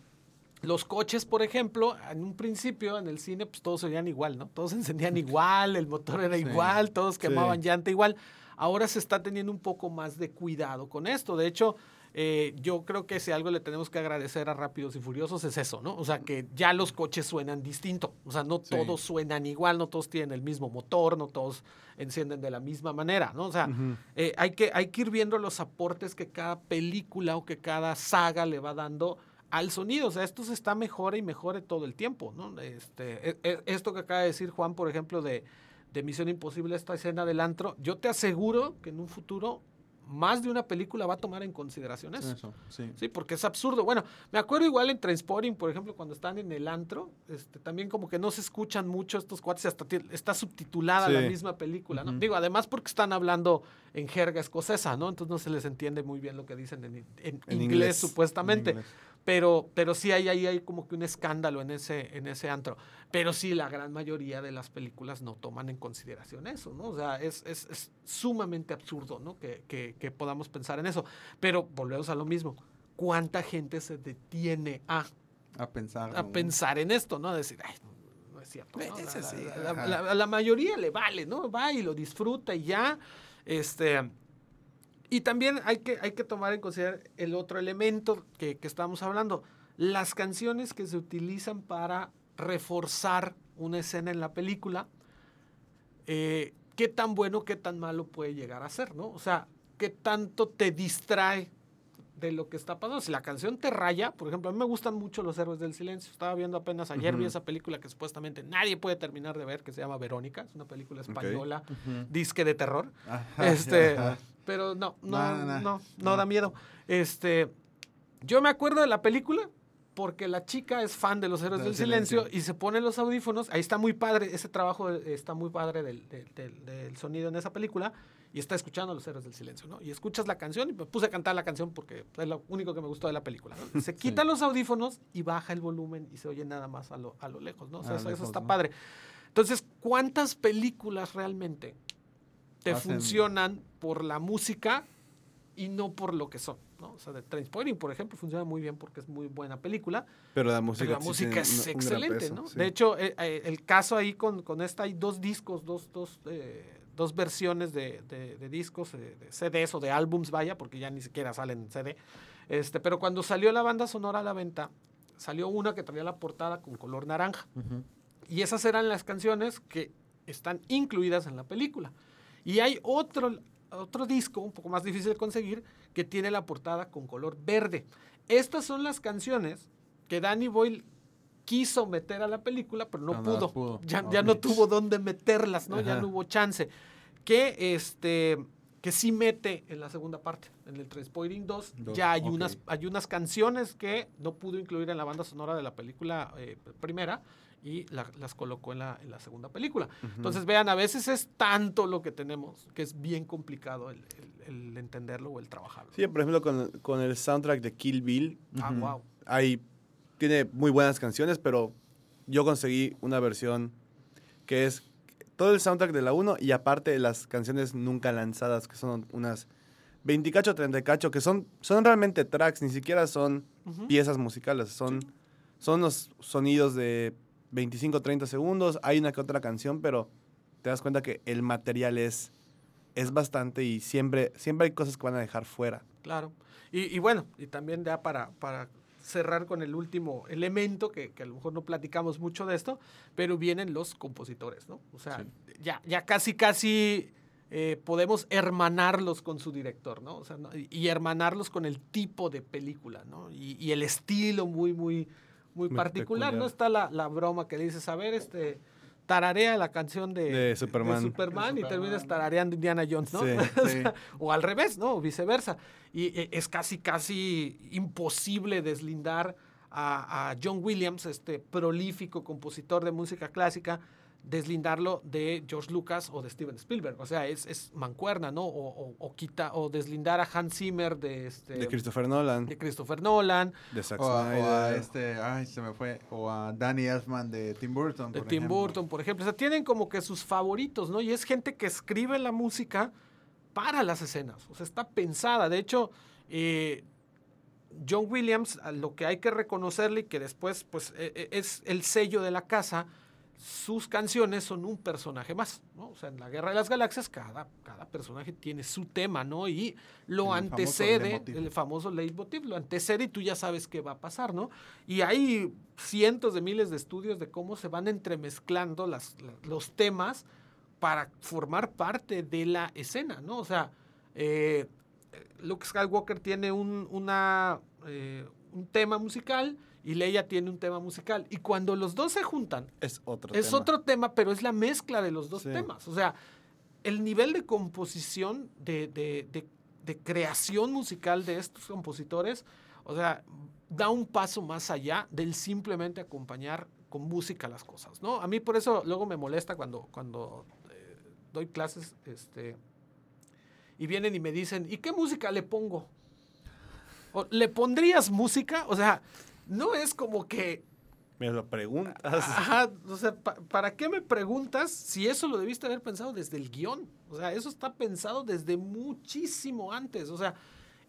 los coches, por ejemplo, en un principio en el cine, pues todos se oían igual, ¿no? Todos encendían igual, el motor era sí, igual, todos quemaban sí. llanta igual. Ahora se está teniendo un poco más de cuidado con esto. De hecho, eh, yo creo que si algo le tenemos que agradecer a Rápidos y Furiosos es eso, ¿no? O sea, que ya los coches suenan distinto. O sea, no sí. todos suenan igual, no todos tienen el mismo motor, no todos encienden de la misma manera, ¿no? O sea, uh -huh. eh, hay, que, hay que ir viendo los aportes que cada película o que cada saga le va dando al sonido. O sea, esto se está mejora y mejore todo el tiempo, ¿no? Este, esto que acaba de decir Juan, por ejemplo, de de Misión Imposible, esta escena del antro, yo te aseguro que en un futuro más de una película va a tomar en consideración eso. eso sí. sí. porque es absurdo. Bueno, me acuerdo igual en Transporting, por ejemplo, cuando están en el antro, este, también como que no se escuchan mucho estos cuates, hasta está subtitulada sí. la misma película, ¿no? Uh -huh. Digo, además porque están hablando en jerga escocesa, ¿no? Entonces no se les entiende muy bien lo que dicen en, en, en inglés, inglés, supuestamente. En inglés pero, pero sí hay ahí hay, hay, como que un escándalo en ese, en ese antro. Pero sí, la gran mayoría de las películas no toman en consideración eso, ¿no? O sea, es, es, es sumamente absurdo, ¿no? Que, que, que, podamos pensar en eso. Pero volvemos a lo mismo. ¿Cuánta gente se detiene a, a pensar, a ¿no? pensar en esto, ¿no? A decir, ay, no es cierto. ¿no? La, la, la, la, mayoría le vale, ¿no? Va y lo disfruta y ya. Este, y también hay que, hay que tomar en consideración el otro elemento que, que estamos hablando, las canciones que se utilizan para reforzar una escena en la película, eh, qué tan bueno, qué tan malo puede llegar a ser, ¿no? O sea, qué tanto te distrae de lo que está pasando. Si la canción te raya, por ejemplo, a mí me gustan mucho Los Héroes del Silencio. Estaba viendo apenas ayer, uh -huh. vi esa película que supuestamente nadie puede terminar de ver, que se llama Verónica. Es una película española, okay. uh -huh. disque de terror. Ajá, este, ajá. Pero no, no, no, no, no, no da miedo. Este, yo me acuerdo de la película porque la chica es fan de los héroes del, del silencio, silencio, y se pone los audífonos. Ahí está muy padre, ese trabajo está muy padre del, del, sonido en esa película. Y está escuchando los héroes del silencio, ¿no? Y escuchas la canción y me puse a cantar la canción porque es lo único que me gustó de la película. ¿no? Se quita sí. los audífonos y baja el volumen y se oye nada más a lo, a lo lejos, ¿no? O sea, eso, lejos, eso, está ¿no? padre. Entonces, ¿cuántas películas realmente te Hacen... funcionan por la música y no por lo que son. ¿No? O sea, de Trainspotting, por ejemplo, funciona muy bien porque es muy buena película. Pero la música, pero la música es un, excelente, un ¿no? Sí. De hecho, eh, eh, el caso ahí con, con, esta, hay dos discos, dos, dos, eh, dos versiones de, de, de discos, de, de, CDs o de álbums, vaya, porque ya ni siquiera salen en CD. Este, pero cuando salió la banda sonora a la venta, salió una que traía la portada con color naranja. Uh -huh. Y esas eran las canciones que están incluidas en la película. Y hay otro, otro disco, un poco más difícil de conseguir, que tiene la portada con color verde. Estas son las canciones que Danny Boyle quiso meter a la película, pero no, no pudo. pudo. Ya, no tuvo dónde meterlas, ¿no? Ya no hubo chance. Que este que sí mete en la segunda parte, en el Transporting 2. Dos, ya hay, unas, hay unas canciones que no pudo incluir en la banda sonora de la película eh, primera y la- las colocó en la, en la segunda película. Entonces, vean, a veces es tanto lo que tenemos que es bien complicado el, el- el entenderlo o el trabajarlo. Sí, por ejemplo, con, con el soundtrack de Kill Bill, Ah, wow. hay, tiene muy buenas canciones, pero yo conseguí una versión que es todo el soundtrack de la 1 y aparte las canciones nunca lanzadas, que son unas 20 cacho, 30 cacho, que son, son realmente tracks, ni siquiera son Ujú. piezas musicales, son, son los sonidos de 25, 30 segundos, hay una que otra canción, pero te das cuenta que el material es, es bastante y siempre, siempre hay cosas que van a dejar fuera. Claro. Y, y bueno, y también ya para, para cerrar con el último elemento, que, que a lo mejor no platicamos mucho de esto, pero vienen los compositores, ¿no? O sea, ya, ya casi, casi eh, podemos hermanarlos con su director, ¿no? O sea, ¿no? y, y hermanarlos con el tipo de película, ¿no? Y, y el estilo muy, muy, muy, particular, ¿no? Está la, la broma que dices, a ver, este... Tararea la canción de, De Superman. Superman y terminas tarareando Indiana Jones, ¿no? Sí, O sí. sea, o al revés, ¿no? O viceversa. Y eh, es casi, casi imposible deslindar a, a John Williams, este prolífico compositor de música clásica, deslindarlo de George Lucas o de Steven Spielberg. O sea, es, es mancuerna, ¿no? O, o- o quita, o deslindar a Hans Zimmer de, este, De Christopher Nolan, de Christopher Nolan, de Zack O a, o a Snyder. este, ay, se me fue, o a Danny Elfman de Tim Burton. de por Tim ejemplo. Burton, por ejemplo. O sea, tienen como que sus favoritos, ¿no? Y es gente que escribe la música para las escenas. O sea, está pensada. De hecho, eh, John Williams, lo que hay que reconocerle y que después, pues, eh, eh, es el sello de la casa, sus canciones son un personaje más, ¿no? O sea, en la Guerra de las Galaxias cada, cada personaje tiene su tema, ¿no? Y lo El famoso antecede, leitmotiv. el famoso leitmotiv, lo antecede y tú ya sabes qué va a pasar, ¿no? Y hay cientos de miles de estudios de cómo se van entremezclando las, la- los temas para formar parte de la escena, ¿no? O sea, eh, Luke Skywalker tiene un, una, eh, un tema musical y Leia tiene un tema musical. Y cuando los dos se juntan, Es otro es tema. otro tema, pero es la mezcla de los dos Sí. temas. O sea, el nivel de composición, de, de- de- de creación musical de estos compositores, o sea, da un paso más allá del simplemente acompañar con música las cosas, ¿no? A mí por eso luego me molesta cuando, cuando eh, doy clases, este, y vienen y me dicen, ¿y qué música le pongo? O, ¿Le pondrías música? O sea, no es como que Me lo preguntas. Ajá, o sea, pa- ¿para qué me preguntas si eso lo debiste haber pensado desde el guion? O sea, eso está pensado desde muchísimo antes. O sea,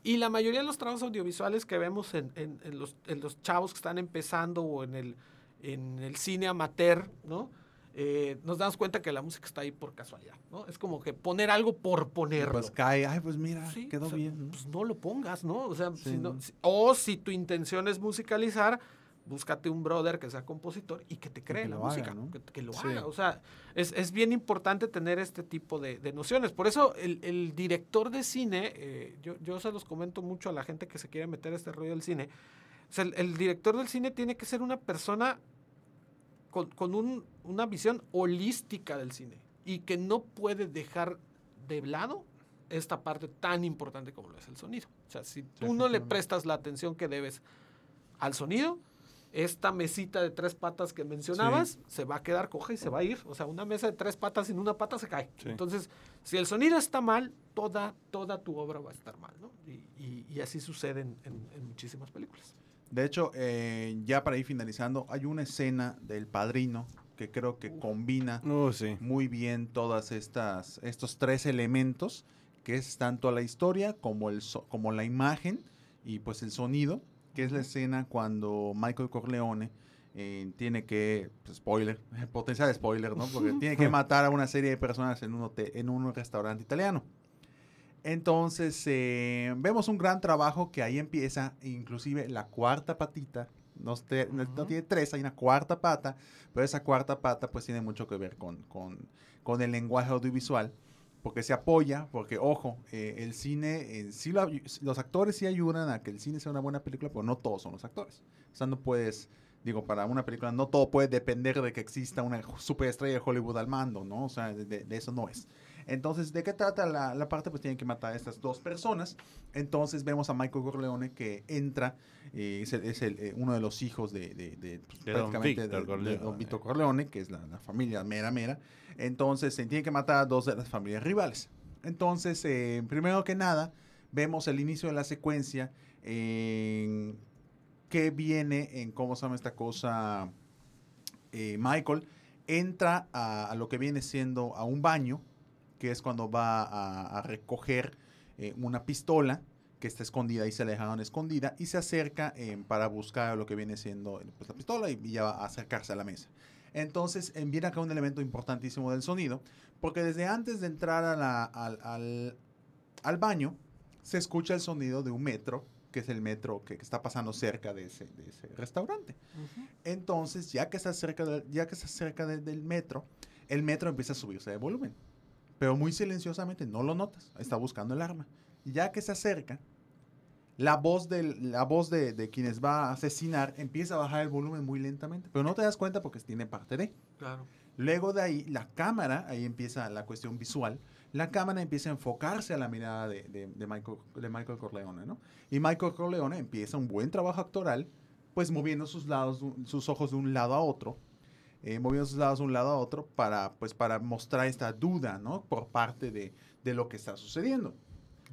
y la mayoría de los trabajos audiovisuales que vemos en, en- en los, en los chavos que están empezando o en el, en el cine amateur, ¿no? Eh, nos damos cuenta que la música está ahí por casualidad, ¿no? Es como que poner algo por ponerlo. Pues cae, ay, pues mira, Sí, quedó o sea, bien. ¿no? Pues no lo pongas, ¿no? O sea, Sí, si no- si- o si tu intención es musicalizar, búscate un brother que sea compositor y que te cree que la lo haga, música, ¿no? que, que lo Sí. haga. O sea, es, es bien importante tener este tipo de, de nociones. Por eso el, el director de cine, eh, yo, yo se los comento mucho a la gente que se quiere meter a este rollo del cine, o sea, el, el director del cine tiene que ser una persona con, con un- una visión holística del cine y que no puede dejar de lado esta parte tan importante como lo es el sonido. O sea, si tú no le prestas la atención que debes al sonido, esta mesita de tres patas que mencionabas se va a quedar coja y se va a ir. O sea, una mesa de tres patas sin una pata se cae. Sí. Entonces, si el sonido está mal, toda, toda tu obra va a estar mal, ¿no? Y, y- y así sucede en, en- en muchísimas películas. De hecho, eh, ya para ir finalizando, hay una escena del padrino que creo que combina Uh, sí. muy bien todas estas estos tres elementos que es tanto la historia como el so- como la imagen y pues el sonido que es la escena cuando Michael Corleone eh, tiene que pues, spoiler potencial spoiler no porque tiene que matar a una serie de personas en un hotel- en un restaurante italiano entonces eh, vemos un gran trabajo que ahí empieza inclusive la cuarta patita no, te- tiene tres hay una cuarta pata pero esa cuarta pata pues tiene mucho que ver con, con, con el lenguaje audiovisual, porque se apoya, porque ojo, eh, el cine, eh, sí lo los actores sí ayudan a que el cine sea una buena película, pero no todos son los actores. O sea, no puedes, digo, para una película no todo puede depender de que exista una superestrella de Hollywood al mando, ¿no? O sea, de eso no es. Entonces, ¿de qué trata la, la parte? Pues tienen que matar a estas dos personas. Entonces vemos a Michael Corleone que entra, eh, es, el- es el, eh, uno de los hijos de, de, de, pues, De prácticamente de- Corleone. de don Vito Corleone, que es la, la familia mera mera. Entonces, se tiene que matar a dos de las familias rivales. Entonces, eh, primero que nada, vemos el inicio de la secuencia en que viene en cómo se llama esta cosa. eh, Michael entra a, a lo que viene siendo a un baño, que es cuando va a, a recoger eh, una pistola que está escondida y se la dejaron escondida y se acerca eh, para buscar lo que viene siendo eh, pues, la pistola y, y ya va a acercarse a la mesa. Entonces eh, viene acá un elemento importantísimo del sonido, porque desde antes de entrar a la- al, al- al baño se escucha el sonido de un metro, que es el metro que, que está pasando cerca de ese, de ese restaurante. Entonces, ya que está cerca, ya que está cerca de- del metro, el metro empieza a subirse de volumen. Pero muy silenciosamente, no lo notas. Está buscando el arma. Y ya que se acerca, la voz, del, la voz de, de quienes va a asesinar empieza a bajar el volumen muy lentamente. Pero no te das cuenta porque tiene parte de. Claro. Luego de ahí, la cámara, ahí empieza la cuestión visual, la cámara empieza a enfocarse a la mirada de, de- de Michael, de Michael Corleone, ¿no? Y Michael Corleone empieza un buen trabajo actoral, pues moviendo sus, lados, sus ojos de un lado a otro, eh, moviendo sus lados de un lado a otro para, pues, para mostrar esta duda, ¿no? Por parte de, de lo que está sucediendo.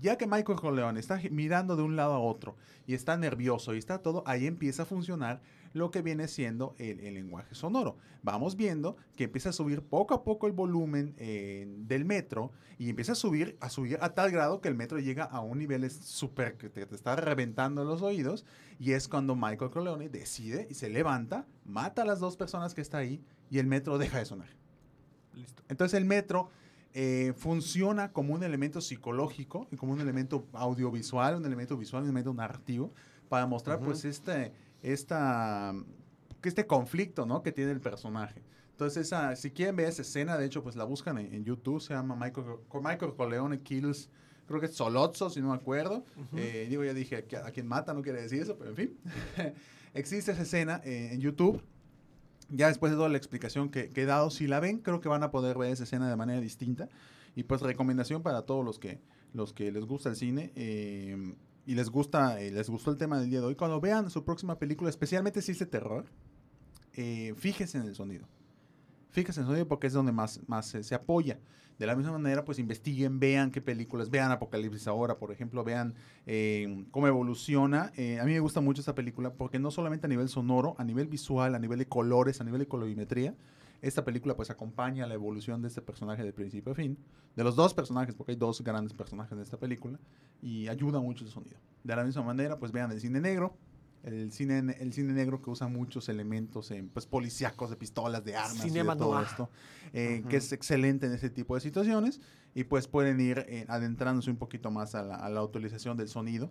Ya que Michael Corleone está mirando de un lado a otro y está nervioso y está todo, ahí empieza a funcionar lo que viene siendo el, el lenguaje sonoro. Vamos viendo que empieza a subir poco a poco el volumen eh, del metro y empieza a subir, a subir a tal grado que el metro llega a un nivel súper que te, te está reventando los oídos y es cuando Michael Corleone decide y se levanta, mata a las dos personas que está ahí y el metro deja de sonar. Listo. Entonces el metro eh, funciona como un elemento psicológico y como un elemento audiovisual, un elemento visual, un elemento narrativo para mostrar pues este, esta, este conflicto ¿no? que tiene el personaje. Entonces, esa, si quieren ver esa escena, de hecho, pues la buscan en, en YouTube, se llama Michael, Michael Corleone Kills, creo que es Solozzo, si no me acuerdo. Eh, digo, ya dije, a, a quien mata no quiere decir eso, pero en fin. Existe esa escena eh, en YouTube. Ya después de toda la explicación que, que he dado, si la ven, creo que van a poder ver esa escena de manera distinta. Y pues recomendación para todos los que, los que les gusta el cine eh, y les gusta eh, les gustó el tema del día de hoy. Cuando vean su próxima película, especialmente si es de terror, eh, fíjese en el sonido. Fíjese en el sonido porque es donde más, más se, se apoya. De la misma manera, pues investiguen, vean qué películas, vean Apocalipsis ahora, por ejemplo, vean eh, cómo evoluciona. Eh, a mí me gusta mucho esta película porque no solamente a nivel sonoro, a nivel visual, a nivel de colores, a nivel de colorimetría, esta película pues acompaña la evolución de este personaje de principio a fin, de los dos personajes, porque hay dos grandes personajes en esta película, y ayuda mucho el sonido. De la misma manera, pues vean el cine negro, el cine, el cine negro que usa muchos elementos en, pues, policíacos, de pistolas, de armas, y de todo esto, eh, que es excelente en ese tipo de situaciones, y pues pueden ir eh, adentrándose un poquito más a la, a la utilización del sonido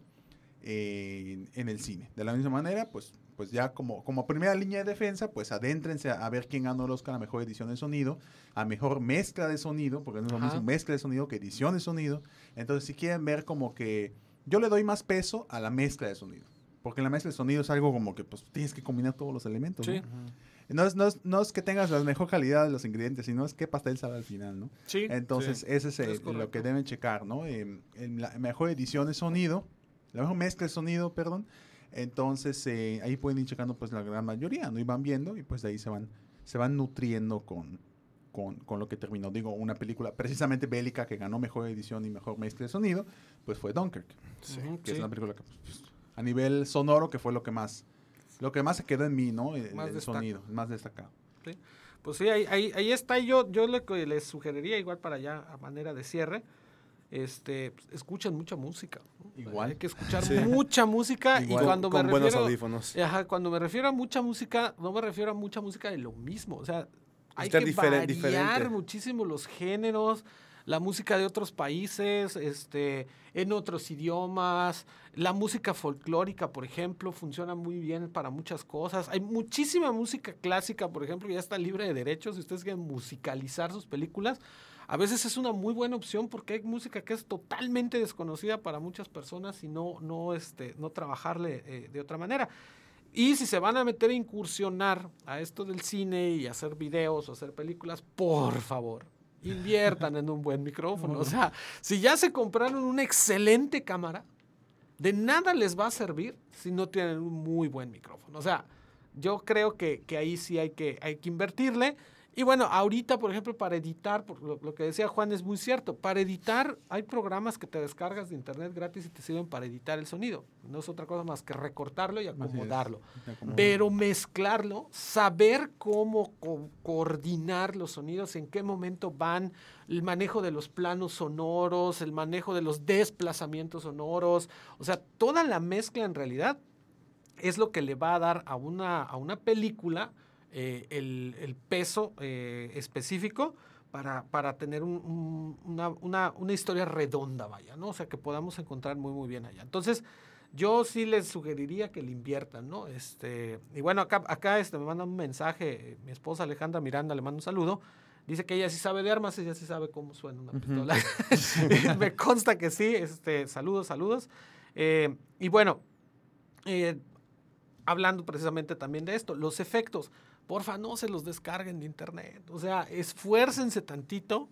eh, en, en el cine. De la misma manera, pues, pues ya como, como primera línea de defensa, pues adéntrense a, a ver quién ganó el Oscar a mejor edición de sonido, a mejor mezcla de sonido, porque no es lo mismo mezcla de sonido que edición de sonido. Entonces, si quieren ver como que yo le doy más peso a la mezcla de sonido. Porque la mezcla de sonido es algo como que pues tienes que combinar todos los elementos. ¿no? Sí. No es, no, es, no es que tengas la mejor calidad de los ingredientes, sino es qué pastel sabe al final, ¿no? Sí. Entonces, ese es, Es eh, lo que deben checar, ¿no? Eh, en la mejor edición de sonido, la mejor mezcla de sonido, perdón. Entonces, eh, ahí pueden ir checando pues la gran mayoría, ¿no? Y van viendo y pues de ahí se van, se van nutriendo con, con, con lo que terminó. Digo, una película precisamente bélica que ganó mejor edición y mejor mezcla de sonido, pues fue Dunkirk, Ujú, que es sí. una película que pues, a nivel sonoro que fue lo que más, lo que más se quedó en mí, ¿no? El, Más el sonido, más destacado. Pues sí, ahí, ahí, ahí está. Y Yo, yo que les sugeriría, igual para ya a manera de cierre, este, escuchen mucha música. ¿no? Igual. Hay que escuchar Sí. mucha música. Igual. Y cuando con me buenos refiero, audífonos. Ajá, cuando me refiero a mucha música, no me refiero a mucha música de lo mismo. O sea, hay Estar que diferen- variar diferente. muchísimo los géneros, la música de otros países, este, en otros idiomas. La música folclórica, por ejemplo, funciona muy bien para muchas cosas. Hay muchísima música clásica, por ejemplo, ya está libre de derechos. Si ustedes quieren musicalizar sus películas, a veces es una muy buena opción porque hay música que es totalmente desconocida para muchas personas y no, no, este, no trabajarle eh, de otra manera. Y si se van a meter a incursionar a esto del cine y hacer videos o hacer películas, por favor, inviertan en un buen micrófono. O sea, si ya se compraron una excelente cámara, de nada les va a servir si no tienen un muy buen micrófono. O sea, yo creo que, que ahí sí hay que, hay que invertirle. Y bueno, ahorita, por ejemplo, para editar, por lo, lo, que decía Juan es muy cierto, para editar hay programas que te descargas de internet gratis y te sirven para editar el sonido. No es otra cosa más que recortarlo y acomodarlo. Pero mezclarlo, saber cómo co coordinar los sonidos, en qué momento van, el manejo de los planos sonoros, el manejo de los desplazamientos sonoros, o sea, toda la mezcla en realidad es lo que le va a dar a una, a una película eh, el, el, peso eh, específico para, para tener un, un, una, una, una, historia redonda, vaya, ¿no? O sea, que podamos encontrar muy, muy bien allá. Entonces, yo sí les sugeriría que le inviertan, ¿no? Este, y bueno, acá, acá este, me manda un mensaje, mi esposa Alejandra Miranda le manda un saludo. Dice que ella sí sabe de armas, ella sí sabe cómo suena una pistola. Uh -huh. me consta que sí. Este, saludos, saludos. Eh, y bueno, hablando precisamente también de esto, los efectos porfa, no se los descarguen de internet. O sea, esfuércense tantito,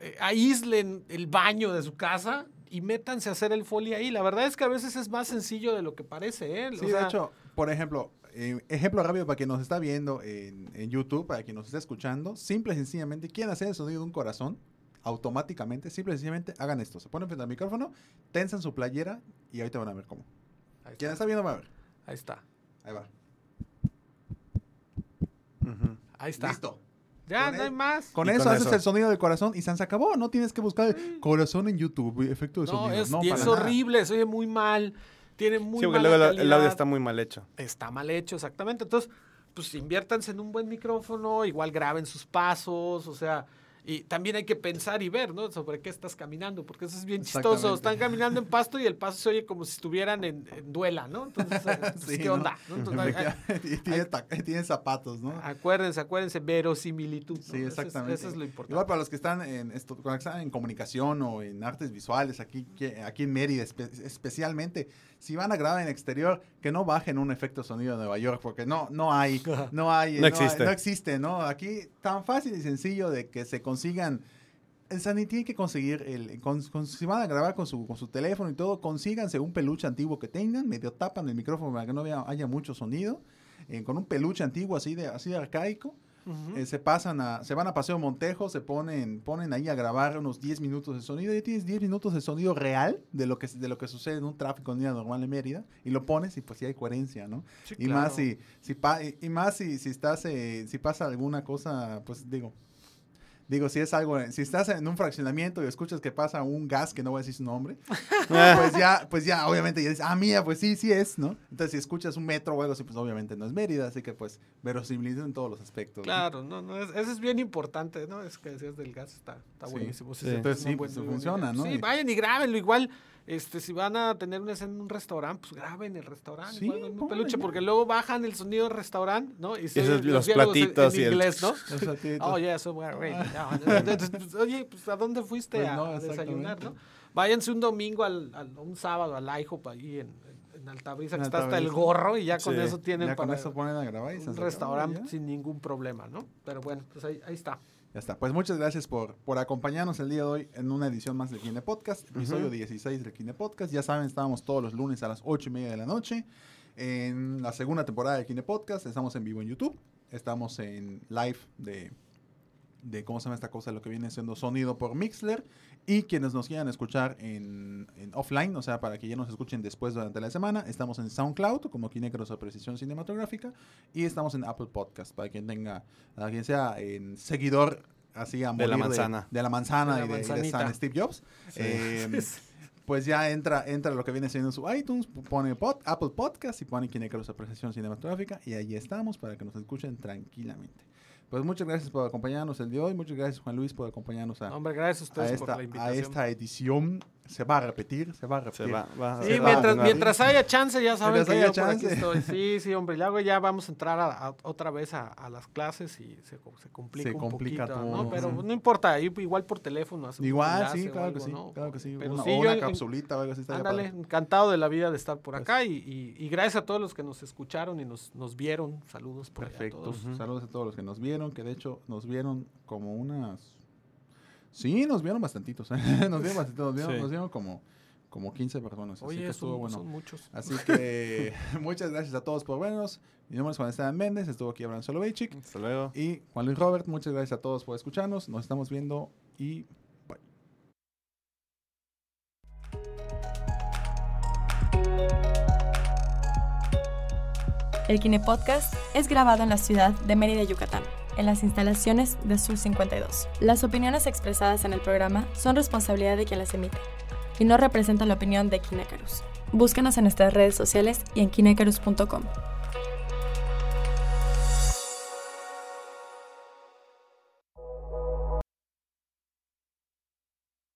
eh, aíslen el baño de su casa y métanse a hacer el folio ahí. La verdad es que a veces es más sencillo de lo que parece. ¿eh? Sí, sea, de hecho, por ejemplo, eh, ejemplo rápido para quien nos está viendo en, en, YouTube, para quien nos está escuchando, simple y sencillamente, quieren hacer el sonido de un corazón, automáticamente, simple y sencillamente, hagan esto. Se ponen frente al micrófono, tensan su playera y ahorita van a ver cómo. Quien está viendo va a ver. Ahí está. Ahí va. Uh -huh. Ahí está. Listo. Ya, con no hay más. Con eso con haces eso. el sonido del corazón y se acabó. No tienes que buscar el corazón en YouTube, efecto de no, sonido. Es, no, y es horrible, se oye muy mal. Tiene muy sí, luego calidad. el audio está muy mal hecho. Está mal hecho, exactamente. Entonces, pues inviértanse en un buen micrófono, igual graben sus pasos, o sea, y también hay que pensar y ver, ¿no? Sobre qué estás caminando, porque eso es bien chistoso. Están caminando en pasto y el paso se oye como si estuvieran en, en duela, ¿no? Entonces, pues, sí, ¿qué onda? ¿no? Entonces, hay, y tiene, hay, tiene, zapatos, ¿no? Acuérdense, acuérdense, verosimilitud. ¿no? Sí, exactamente. Eso es, eso es, lo importante. Igual para los que están en, esto, que están en comunicación o en artes visuales, aquí, aquí en Mérida espe especialmente, si van a grabar en exterior, que no bajen un efecto sonido de Nueva York, porque no, no hay, no hay, no, no existe. Hay, no existe, ¿no? Aquí tan fácil y sencillo de que se consigan el Sani tiene que conseguir, el, con, con, si van a grabar con su, con su teléfono y todo, consíganse un peluche antiguo que tengan, medio tapan el micrófono para que no haya, haya mucho sonido, eh, con un peluche antiguo así de, así de arcaico, uh -huh. eh, se pasan a, se van a Paseo Montejo, se ponen, ponen ahí a grabar unos 10 minutos de sonido, y tienes 10 minutos de sonido real de lo que, de lo que sucede en un tráfico en día normal en Mérida, y lo pones y pues sí hay coherencia, ¿no? Sí, y, claro. más si, si pa, y, y, más si, si estás, eh, si pasa alguna cosa, pues digo, Digo, si es algo, si estás en un fraccionamiento y escuchas que pasa un gas, que no voy a decir su nombre, pues ya, pues ya, obviamente, ya dices, ah, mía, pues sí, sí es, ¿no? Entonces, si escuchas un metro o algo así, pues obviamente no es Mérida, así que pues verosimilitud en todos los aspectos. Claro, no, no, es, eso es bien importante, ¿no? Es que decías del gas, está, está sí. buenísimo. Sí, Entonces, sí, pues, funciona, ¿no? Sí, vayan y grábenlo, igual. Este, si van a tener una escena en un restaurante, pues graben el restaurante, sí, igual, un peluche, porque luego bajan el sonido del restaurante, ¿no? Y, y esos, los, platitos en, en y inglés, el... ¿no? oh, yeah, so we're ready. Entonces, pues, oye, pues ¿a dónde fuiste pues a, no, a desayunar, no? Váyanse un domingo, al, al un sábado al IHOP ahí en, en Altabrisa, que está hasta el gorro y ya con sí, eso tienen ya para con eso ponen a grabar y un restaurante sin ningún problema, ¿no? Pero bueno, pues ahí, ahí está. Ya está. Pues muchas gracias por, por acompañarnos el día de hoy en una edición más del Kine Podcast, episodio uh -huh. 16 del Kine Podcast. Ya saben, estábamos todos los lunes a las 8 y media de la noche en la segunda temporada del Kine Podcast. Estamos en vivo en YouTube, estamos en live de, de ¿cómo se llama esta cosa? Lo que viene siendo sonido por Mixler. Y quienes nos quieran escuchar en, en, offline, o sea, para que ya nos escuchen después durante la semana, estamos en SoundCloud como Kinecros o Precisión Cinematográfica y estamos en Apple Podcast para quien tenga, para quien sea en seguidor así a de la manzana, de, de la manzana de la y, de, y, de, San Steve Jobs. Sí. Eh, pues ya entra, entra lo que viene siendo su iTunes, pone pod, Apple Podcast y pone Kinecros o Precisión Cinematográfica y ahí estamos para que nos escuchen tranquilamente. Pues muchas gracias por acompañarnos el día de hoy. Muchas gracias, Juan Luis, por acompañarnos a, Hombre, gracias a, ustedes a, esta, por la invitación. a esta edición. Se va a repetir, se va a repetir. Se va, va, sí, se mientras, va, mientras haya chance, ya saben que haya yo chance. por aquí estoy. Sí, sí, hombre. Luego ya vamos a entrar a, a, otra vez a, las clases y se, se complica se un complica poquito, todo, ¿no? Pero sí. no importa, igual por teléfono. Igual, sí, claro que sí, ¿no? claro que sí. Pero una, sí, o una yo, capsulita o algo así. Ándale, encantado de la vida de estar por acá y, y, y, gracias a todos los que nos escucharon y nos, nos vieron. Saludos por Perfecto. allá a todos. Uh -huh. Saludos a todos los que nos vieron, que de hecho nos vieron como unas Sí, nos vieron bastantitos. ¿eh? nos vieron bastantitos. Nos vieron, Sí. nos vieron como, como 15 personas. así Oye, que estuvo son, bueno. son muchos. Así que muchas gracias a todos por vernos. Mi nombre es Juan Esteban Méndez, estuvo aquí hablando Soloveitchik. Hasta luego. Y Juan Luis Robert, muchas gracias a todos por escucharnos. Nos estamos viendo y bye. El Kine Podcast es grabado en la ciudad de Mérida, Yucatán, en las instalaciones de Sur 52. Las opiniones expresadas en el programa son responsabilidad de quien las emite y no representan la opinión de Kinecarus. Búscanos en nuestras redes sociales y en kinecarus.com.